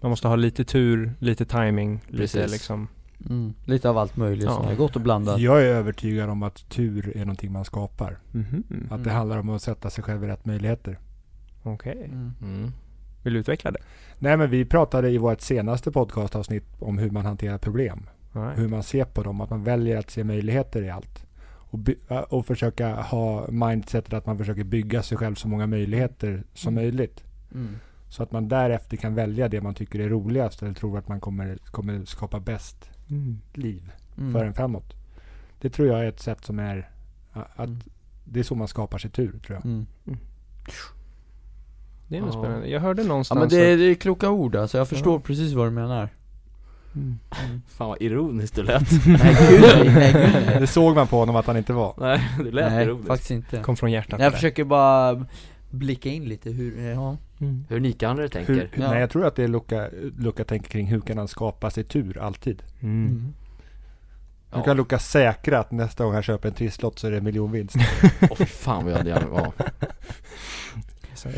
Man måste ha lite tur, lite timing, lite Precis. liksom Mm. Lite av allt möjligt Ja. som är gott och blandat Jag är övertygad om att tur är någonting man skapar. Mhm. Att det Mm. handlar om att sätta sig själv i rätt möjligheter. Okej. mm. mm. Vill du utveckla det? Nej men vi pratade i vårt senaste podcastavsnitt om hur man hanterar problem. Nej. hur man ser på dem. Att man väljer att se möjligheter i allt. Och, by- och försöka ha mindsetet att man försöker bygga sig själv så många möjligheter som möjligt. Mm. Så att man därefter kan välja det man tycker är roligast eller tror att man kommer, kommer skapa bäst Mm. liv Mm. för en framåt. Det tror jag är ett sätt som är att Mm. det är så man skapar sig tur tror jag. Mm. Det är nog Ja. spännande. Jag hörde Ja någonstans men det, att- det är kloka ord alltså, jag förstår precis vad du menar Mm. Fan vad ironiskt du lät. Nej gud nej, nej, gud, nej. Det såg man på honom att han inte var. Nej, det lät Nej, ironiskt. faktiskt inte Kom från hjärtat Jag det försöker bara blicka in lite hur, ja Mm. Hur Nikaandre tänker. Hur, Ja. Nej jag tror att det är Luca, Luca tänker kring hur kan han skapa sig tur alltid. Mm. mm. Hur Ja. kan Luca säkra att nästa gång han köper en trisslott så är det miljonvinst? Åh fy fan vad jag hade gärna, ja.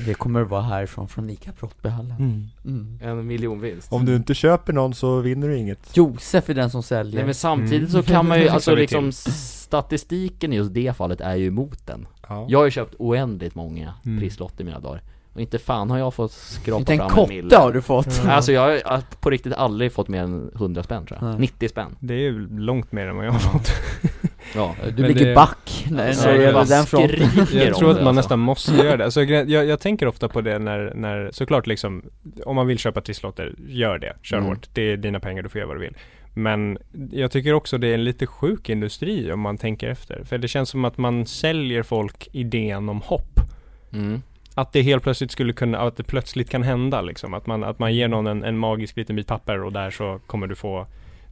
Det kommer att vara härifrån, från Ica Brottbyhallen Mm. mm. En miljonvinst. Om du inte köper någon så vinner du inget. Josef är den som säljer Nej men samtidigt Mm. så kan man ju, alltså liksom statistiken i just det fallet är ju emot den. Ja. Jag har ju köpt oändligt många Mm. trisslotter i mina dagar. Och inte fan har jag fått skrapa Inte en fram en mille. kotte har du fått Alltså jag har på riktigt aldrig fått mer än 100 spänn tror jag. Nej. 90 spänn. Det är ju långt mer än vad jag har fått. Ja. Du Men ligger det- back när Alltså, när det jag gäller den fronten Jag tror att man alltså. nästan måste göra det. Alltså, jag, jag tänker ofta på det när, när, såklart liksom, om man vill köpa trisslotter, gör det. Kör Mm. hårt. Det är dina pengar, du får göra vad du vill. Men jag tycker också det är en lite sjuk industri om man tänker efter. För det känns som att man säljer folk idén om hopp. Mm. Att det helt plötsligt skulle kunna, att det plötsligt kan hända liksom. Att man, att man ger någon en, en magisk liten bit papper och där så kommer du få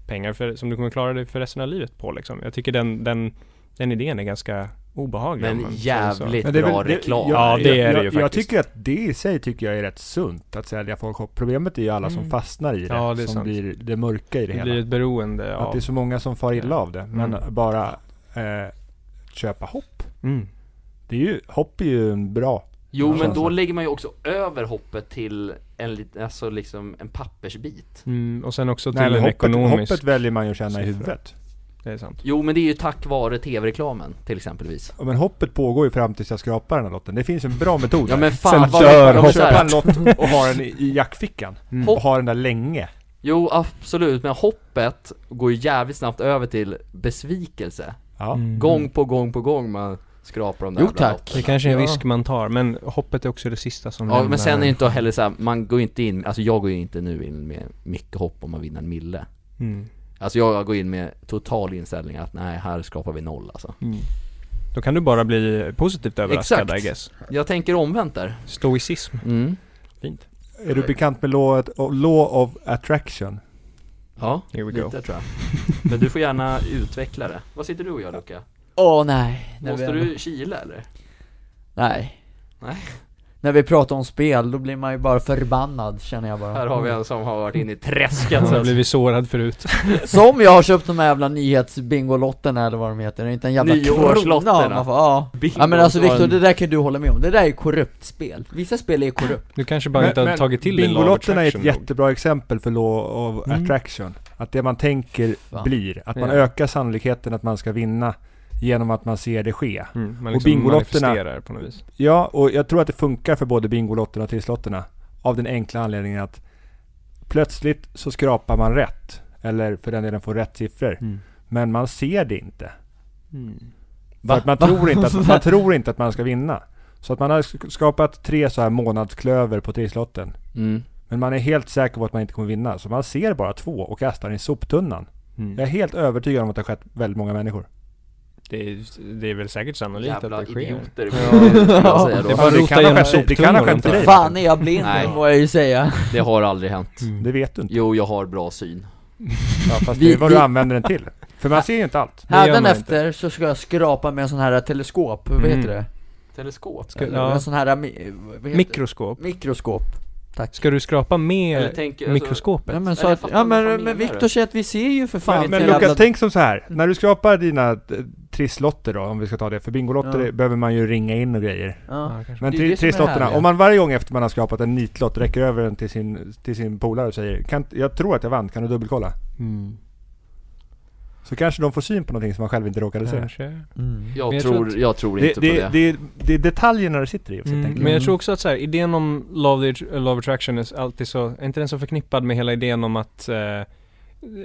pengar för, som du kommer klara dig för resten av livet på liksom. Jag tycker den, den, den idén är ganska obehaglig. Men jävligt Men det bra väl- det- reklam. jag- Ja, det är det jag, ju jag, jag faktiskt. tycker att det i sig tycker jag är rätt sunt att sälja folk hopp. Problemet är ju alla som Mm. fastnar i det. Ja, det som sant. blir det mörka i det, Det hela. blir ett beroende Att av... det är så många som far illa av det. Men Mm. bara eh, köpa hopp. Mm. Det är ju, hopp är ju en bra. Jo men då lägger man ju också över hoppet till en alltså liksom en pappersbit. Mm, och sen också till Nej, men en hoppet, ekonomisk... hoppet väljer man ju att känna i huvudet. Det är sant. Jo men det är ju tack vare tv-reklamen till exempelvis. Ja, Men hoppet pågår ju fram tills jag skrapar den här lotten. Det finns en bra metod Ja men fan Sen vad kör ja, men så köpa en lott och ha den i, i jackfickan. Mm. Och ha den där länge. Jo absolut, men hoppet går ju jävligt snabbt över till besvikelse. Ja. Mm. Gång på gång på gång man skrapar de där Jo, tack. Det kanske är en Ja. risk man tar, men hoppet är också det sista som Ja lämnar- men sen är det inte heller så här, man går inte in, alltså jag går ju inte nu in med mycket hopp om man vinner en mille. Mm. Alltså jag går in med total inställning att nej, här skapar vi noll alltså. Mm. Då kan du bara bli positivt överraskad Exakt. I guess. Jag tänker omvänt där. Stoicism. Mm. Fint. Är du bekant med law, law of attraction? Ja, Here we lite go. tror jag. Men du får gärna utveckla det. Vad sitter du och gör Luca? Åh nej, när Måste vi, du kila eller? Nej Nej. När vi pratar om spel, då blir man ju bara förbannad känner jag bara Här har vi en som har varit inne i träsket så har blivit sårad förut. Som jag har köpt de här jävla nyhetsbingolotterna eller vad de heter, det är inte en jävla Nyårslotterna. krona man får- Ja, Bingo, ja men alltså Viktor, det där kan du hålla med om, det där är korrupt spel Vissa spel är korrupt Du kanske bara inte har tagit till din Bingolotterna är ett nog. jättebra exempel för law of Mm. attraction. Att det man tänker Fan. blir, att man Ja. ökar sannolikheten att man ska vinna genom att man ser det ske. Mm, man Och liksom Bingolotterna- manifesterar på något vis. Ja, och jag tror att det funkar för både Bingolotterna och Trisslotterna. Av den enkla anledningen att plötsligt så skrapar man rätt. Eller för den delen får rätt siffror. Mm. Men man ser det inte. Mm. För att man tror, inte att, man tror inte att man ska vinna. Så att man har sk- skapat tre så här månadsklöver på Trisslotten. Mm. Men man är helt säker på att man inte kommer vinna. Så man ser bara två och kastar i soptunnan. Mm. Jag är helt övertygad om att det har skett väldigt många människor. Det, är, det är väl säkert sannolikt Jävla att det sker. idioter jag säga Det är då. det rota kan ha skett- det kan ha skett dig. Fan är jag blind Nej. må jag ju säga Det har aldrig hänt. Mm. Det vet du inte. Jo, jag har bra syn. Ja, fast Vi- det är vad vi- du använder den till. För man ser ju inte allt. Det Hädanefter så ska jag skrapa med en sån här teleskop, vad Mm. heter det? Teleskop? Ska- ja. En sån här, vad heter det? Mikroskop. Mikroskop Tack Ska du skrapa med tänk, alltså, mikroskopet? Ja men, så att, ja men, men. Viktor säger att vi ser ju för fan Men, men Luca, jävla- tänk som så här. När du skapar dina eh, trisslotter då, om vi ska ta det. För Bingolotter Ja. behöver man ju ringa in och grejer. Ja. Men Det trisslotterna, om man varje gång efter man har skapat en nitlott räcker över den till sin, till sin polare och säger kan, Jag tror att jag vann, kan du dubbelkolla? Mm. Så kanske de får syn på någonting som man själv inte råkade se. Kanske. Mm. Jag, jag tror, tror jag tror Det, inte det, på det. det, det är detaljerna det sitter i Mm, tänker men jag. jag tror också att så här, idén om love, love attraction är alltid så, är inte den så förknippad med hela idén om att eh,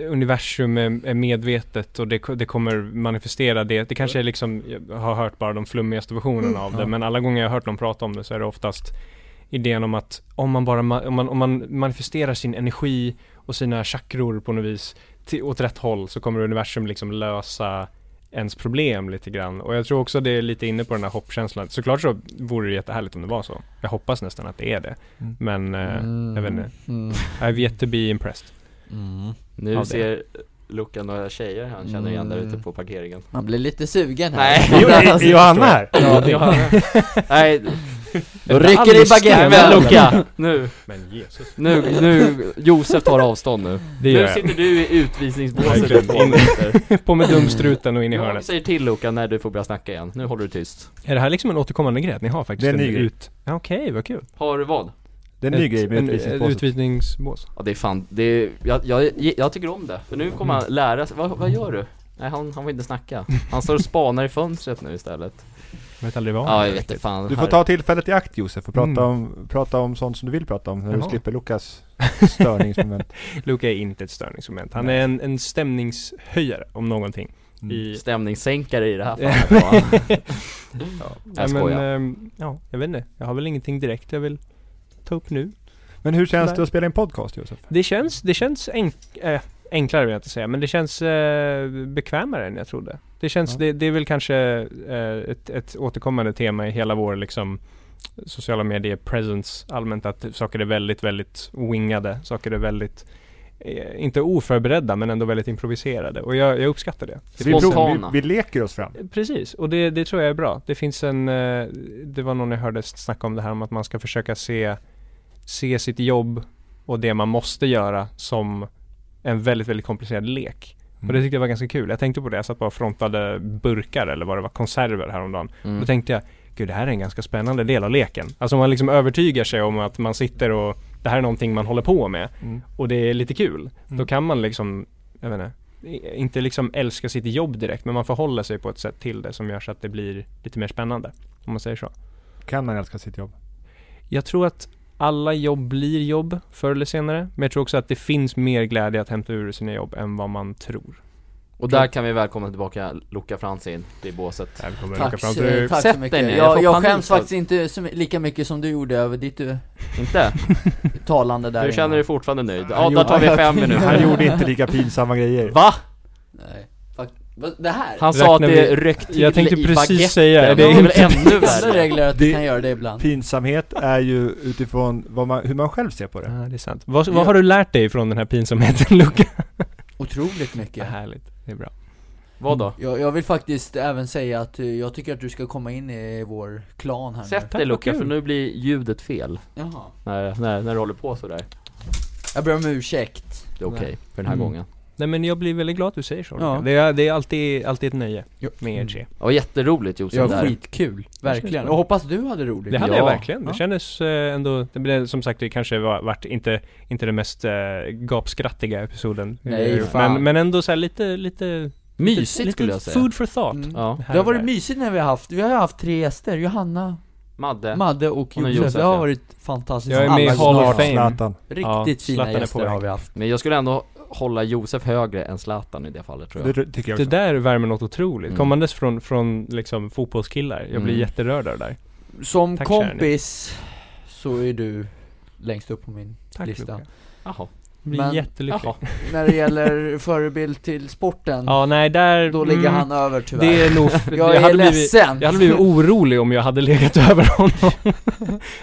universum är, är medvetet och det, det kommer manifestera det. Det kanske är liksom, jag har hört bara de flummigaste versionerna av det, Ja. men alla gånger jag har hört någon prata om det så är det oftast idén om att om man bara om man, om man manifesterar sin energi och sina chakror på något vis till, åt rätt håll så kommer universum liksom lösa ens problem lite grann. Och jag tror också det är lite inne på den här hoppkänslan. Såklart så vore det jättehärligt om det var så. Jag hoppas nästan att det är det. Mm. Men eh, jag vet inte. Mm. I've yet to be impressed. Mm. Nu Ja, det. ser Luca några tjejer han känner igen där Mm. ute på parkeringen. Man blir lite sugen här. Nej. Jo, är, är Johanna här? Ja, Johanna. Nej, Då rycker det i baguetten. Luca, nu, Men Jesus. nu, nu, Josef tar avstånd nu. Det gör Nu jag. sitter du i utvisningsbåset In- minuter. På med dumstruten och in i Jag hörnet. säger till Luca när du får börja snacka igen. Nu håller du tyst. Är det här liksom en återkommande grej? Att ni har faktiskt Det är en ny grej. ut... Ja, Okej, vad kul. Har du vad? Det är en ny grej med utvisningsbåset. Utvisningsbås. Ja det är fan, det är, jag, jag, jag tycker om det. För nu kommer han lära sig, vad, vad gör du? Nej han, han vill inte snacka. Han står och spanar i fönstret nu istället. Vet aldrig vad. Ja jag vet inte fan. Du får ta tillfället i akt Josef och prata, Mm. om, prata om sånt som du vill prata om när du Jaha. slipper Lukas störningsmoment. Luca är inte ett störningsmoment. Han Nej. är en, en stämningshöjare om någonting. Mm. I... Stämningssänkare i det här fallet? Ja. Jag skojar. men, ehm, ja, jag vet inte. Jag har väl ingenting direkt jag vill ta upp nu. Men hur känns Nej. det att spela in podcast Josef? Det känns, det känns enk, äh, enklare vill jag inte säga, men det känns äh, bekvämare än jag trodde. Det känns, Ja. det, det är väl kanske äh, ett, ett återkommande tema i hela vår liksom sociala medier presence allmänt att saker är väldigt, väldigt wingade. Saker är väldigt, eh, inte oförberedda men ändå väldigt improviserade. Och jag, jag uppskattar det. Vi, vi, Spontana. vi leker oss fram. Precis, och det, det tror jag är bra. Det finns en, eh, det var någon jag hörde snacka om det här om att man ska försöka se, se sitt jobb och det man måste göra som en väldigt, väldigt komplicerad lek. Och Mm. det tyckte jag var ganska kul. Jag tänkte på det, jag satt bara och frontade burkar eller vad det var, konserver häromdagen. Mm. Då tänkte jag, gud det här är en ganska spännande del av leken. Alltså man liksom övertygar sig om att man sitter och det här är någonting man håller på med Mm. och det är lite kul. Då Mm. kan man liksom, jag vet inte, inte liksom älska sitt jobb direkt men man förhåller sig på ett sätt till det som gör så att det blir lite mer spännande. Om man säger så. Kan man älska sitt jobb? Jag tror att alla jobb blir jobb förr eller senare. Men jag tror också att det finns mer glädje att hämta ur sina jobb än vad man tror. Och där kan vi välkomna tillbaka Luca Franzin till båset. Välkommen Tack, Luca till tack så mycket. ner, jag Jag, skäms faktiskt inte så, lika mycket som du gjorde över ditt eh, Inte? talande där Du känner dig fortfarande nöjd? Ja, där tar vi fem minuter. Han gjorde inte lika pinsamma grejer. Va? Nej, det här? Han sa att det rökt till Jag tänkte i precis säga, är det, det är väl ännu värre? regler att Det- du kan göra det ibland Pinsamhet är ju utifrån vad man, hur man själv ser på det. Ja, det är sant. Vad, vad har du lärt dig från den här pinsamheten Luca? Otroligt Ja, mycket härligt, det är bra. Vad då? jag, jag vill faktiskt även säga att eh, jag tycker att du ska komma in i vår klan här Sätt dig vad Luca, för nu blir ljudet fel. Jaha När, när, när du håller på sådär. Jag ber om ursäkt Det är okej, för den här Mm. gången. Nej men jag blir väldigt glad att du säger så. Ja. Det, är, det är alltid, alltid ett nöje Ja. med er tre. Det var jätteroligt Josef Ja, där. skitkul, verkligen. Och hoppas du hade roligt Det hade Ja. jag verkligen. Det Ja. kändes eh, ändå, det blev som sagt det kanske var, vart inte, inte den mest eh, gapskrattiga episoden. Nej, Eh, fan. men, men ändå så här lite, lite Mysigt lite, skulle jag säga. food for thought. Mm. Ja. Det har varit där. mysigt när vi har haft, vi har haft tre gäster, Johanna, Madde. Madde och Josef, Josef, det har ja. varit fantastiskt Jag är med i Hall of. Fame. Zlatan. Riktigt Ja, fina gäster har vi haft Men jag skulle ändå hålla Josef högre än Zlatan i det fallet tror jag. Det tycker jag Det också. där värmer något otroligt. Mm. Kommandes från, från liksom fotbollskillar. Jag blir Mm. jätterörd av det där. Som Tack, kompis så är du längst upp på min Tack lista Luca. Jaha. Jag blir Men- jättelycklig. Jaha. När det gäller förebild till sporten, Ja, nej där... då ligger mm, han över tyvärr Det är nog... Jag är hade blivit, ledsen! jag hade blivit orolig om jag hade legat över honom.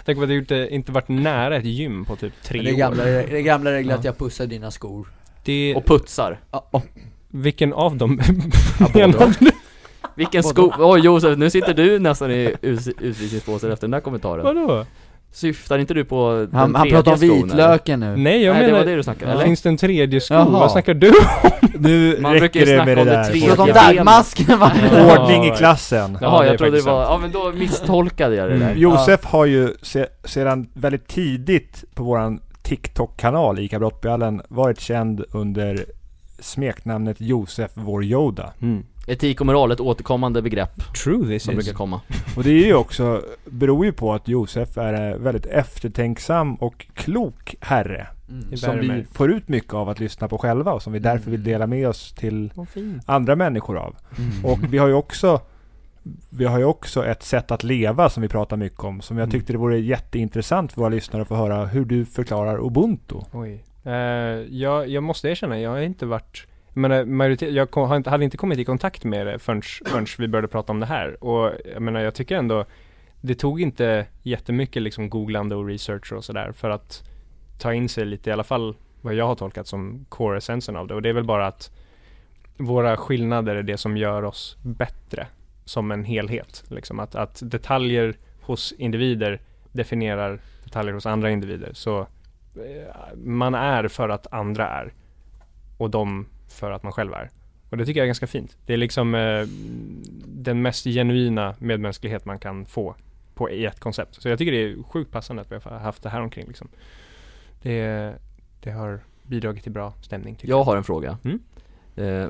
Tänk på att jag inte, inte varit nära ett gym på typ tre det är år. gamla, det gamla regler Ja. att jag pussar dina skor Det, Och putsar. Ja, oh. vilken av dem Ja, menade du? Vilken sko... Oj Josef, nu sitter du nästan i us- utvisningsbåset efter den där kommentaren. Vadå? Syftar inte du på den Han, han pratar om vitlöken nu Nej jag Nej det menar, var det du snackade, eller? finns det en tredje sko? Jaha. Vad snackar du Nu Man brukar räcker ju det med snacka det om det där. tredje Pratar om benet. dagmasken va? Ja. Ordning i klassen. Ja, Jaha, det är jag trodde det var, sant. ja men då misstolkade jag det där. Mm. Josef har ju se, sedan väldigt tidigt på våran TikTok-kanal ICA Brottbjallen varit känd under smeknamnet Josef vår Yoda. mm. Etik och moral, ett återkommande begrepp True this som is brukar komma. Och det är ju också, beror ju på att Josef är en väldigt eftertänksam och klok herre. Det som vi får ut mycket av att lyssna på själva och som vi därför vill dela med oss till andra människor av. Mm. Och vi har ju också vi har ju också ett sätt att leva som vi pratar mycket om. Som jag Mm. tyckte det vore jätteintressant för våra lyssnare att få höra hur du förklarar ubuntu. Oj. Eh, jag, jag måste erkänna, jag har inte varit menar, majoritet, jag kom, hade inte kommit i kontakt med det förrän, förrän vi började prata om det här. Och jag menar, jag tycker ändå, det tog inte jättemycket liksom googlande och research och sådär för att ta in sig lite, i alla fall vad jag har tolkat som core-essensen av det. Och det är väl bara att våra skillnader är det som gör oss bättre som en helhet. Liksom att, att detaljer hos individer definierar detaljer hos andra individer. Så eh, man är för att andra är och de för att man själv är. Och det tycker jag är ganska fint. Det är liksom eh, den mest genuina medmänsklighet man kan få på, i ett koncept. Så jag tycker det är sjukt passande att vi har haft det här omkring liksom. Det, det har bidragit till bra stämning tycker Jag har en fråga. Mm. Eh,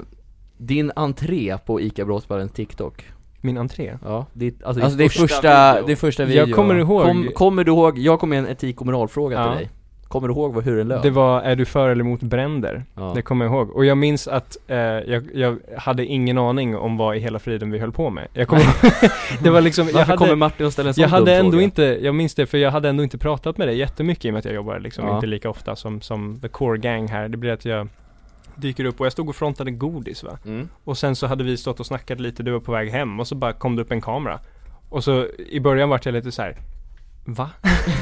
din entré på ICA Bråsparren TikTok. Min entré. Ja, ditt, alltså, Alltså det är första, video. det är första video Jag kommer ihåg, Kom, kommer du ihåg, jag kom med en etik och moralfråga Ja. till dig. Kommer du ihåg vad, hur den löd? det var Är du för eller emot bränder? ja. Det kommer jag ihåg. Och jag minns att eh, jag, jag hade ingen aning om vad i hela friden vi höll på med. Jag kommer Det var liksom, jag Varför hade, kommer Martin och ställer en sån jag hade dum ändå fråga? inte, jag minns det för jag hade ändå inte pratat med dig jättemycket i och med att jag jobbar liksom Ja. inte lika ofta som, som the core gang här. Det blir att jag dyker upp och jag stod och frontade godis va. Mm. Och sen så hade vi stått och snackat lite, du var på väg hem och så bara kom det upp en kamera. Och så i början vart jag lite så här. Va?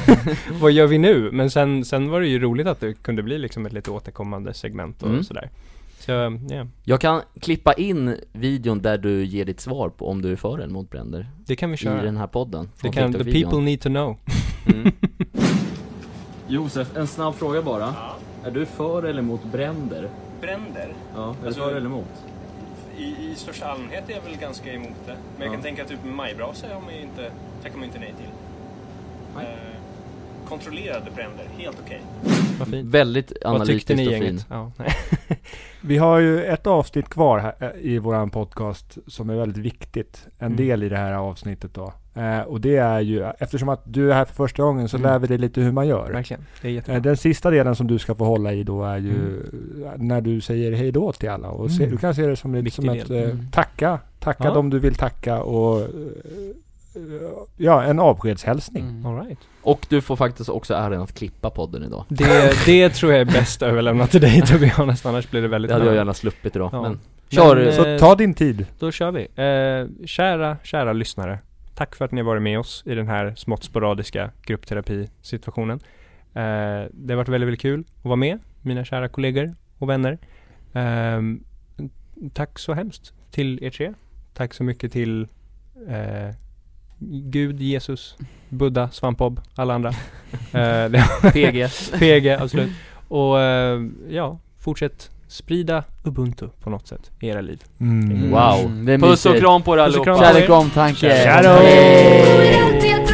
Vad gör vi nu? Men sen, sen var det ju roligt att det kunde bli liksom ett lite återkommande segment och Mm. sådär. Så, ja, Jag kan klippa in videon där du ger ditt svar på om du är för eller emot bränder det kan vi i köra. den här podden. Det kan, the people need to know. Mm. Josef, en snabb fråga bara. Är du för eller emot bränder? Bränder? Ja, är Alltså- du för eller emot? I, I största allmänhet är jag väl ganska emot det. Men jag Ja. kan tänka typ majbrasa man ju inte, tackar man inte nej till. Nej. Eh, kontrollerade bränder, helt okej. Fint. Väldigt analytiskt och fin. gänget? Ja. Vi har ju ett avsnitt kvar här, eh, i våran podcast som är väldigt viktigt. En Mm. del i det här avsnittet då. Eh, och det är ju, eftersom att du är här för första gången så Mm. lär vi dig lite hur man gör. Verkligen, det är Eh, jättebra. Den sista delen som du ska få hålla i då är ju när du säger hej då till alla. Och se, Mm. du kan se det som, lite som ett eh, Mm. tacka. Tacka Ja. dem du vill tacka och eh, ja, en avskedshälsning. Mm. All right. Och du får faktiskt också äran att klippa podden idag. det, det tror jag är bäst överlämnat till dig to be honest, annars blir det väldigt Det hade jag gärna sluppit idag. Ja. Men kör! Men, Så eh, ta din tid. Då kör vi. Eh, kära, kära lyssnare. Tack för att ni har varit med oss i den här smått sporadiska gruppterapisituationen. Eh, det har varit väldigt, väldigt kul att vara med, mina kära kollegor och vänner. Ehm, tack så hemskt till er tre. Tack så mycket till eh, Gud, Jesus, Buddha, Svampbob, alla andra. Eh, PG. PG, absolut. Och eh, ja, fortsätt sprida Ubuntu på något sätt i era liv. Mm. Wow. Mm, det är Puss och kram på er Puss och allihopa! kram. Kärlek och omtanke. Hej.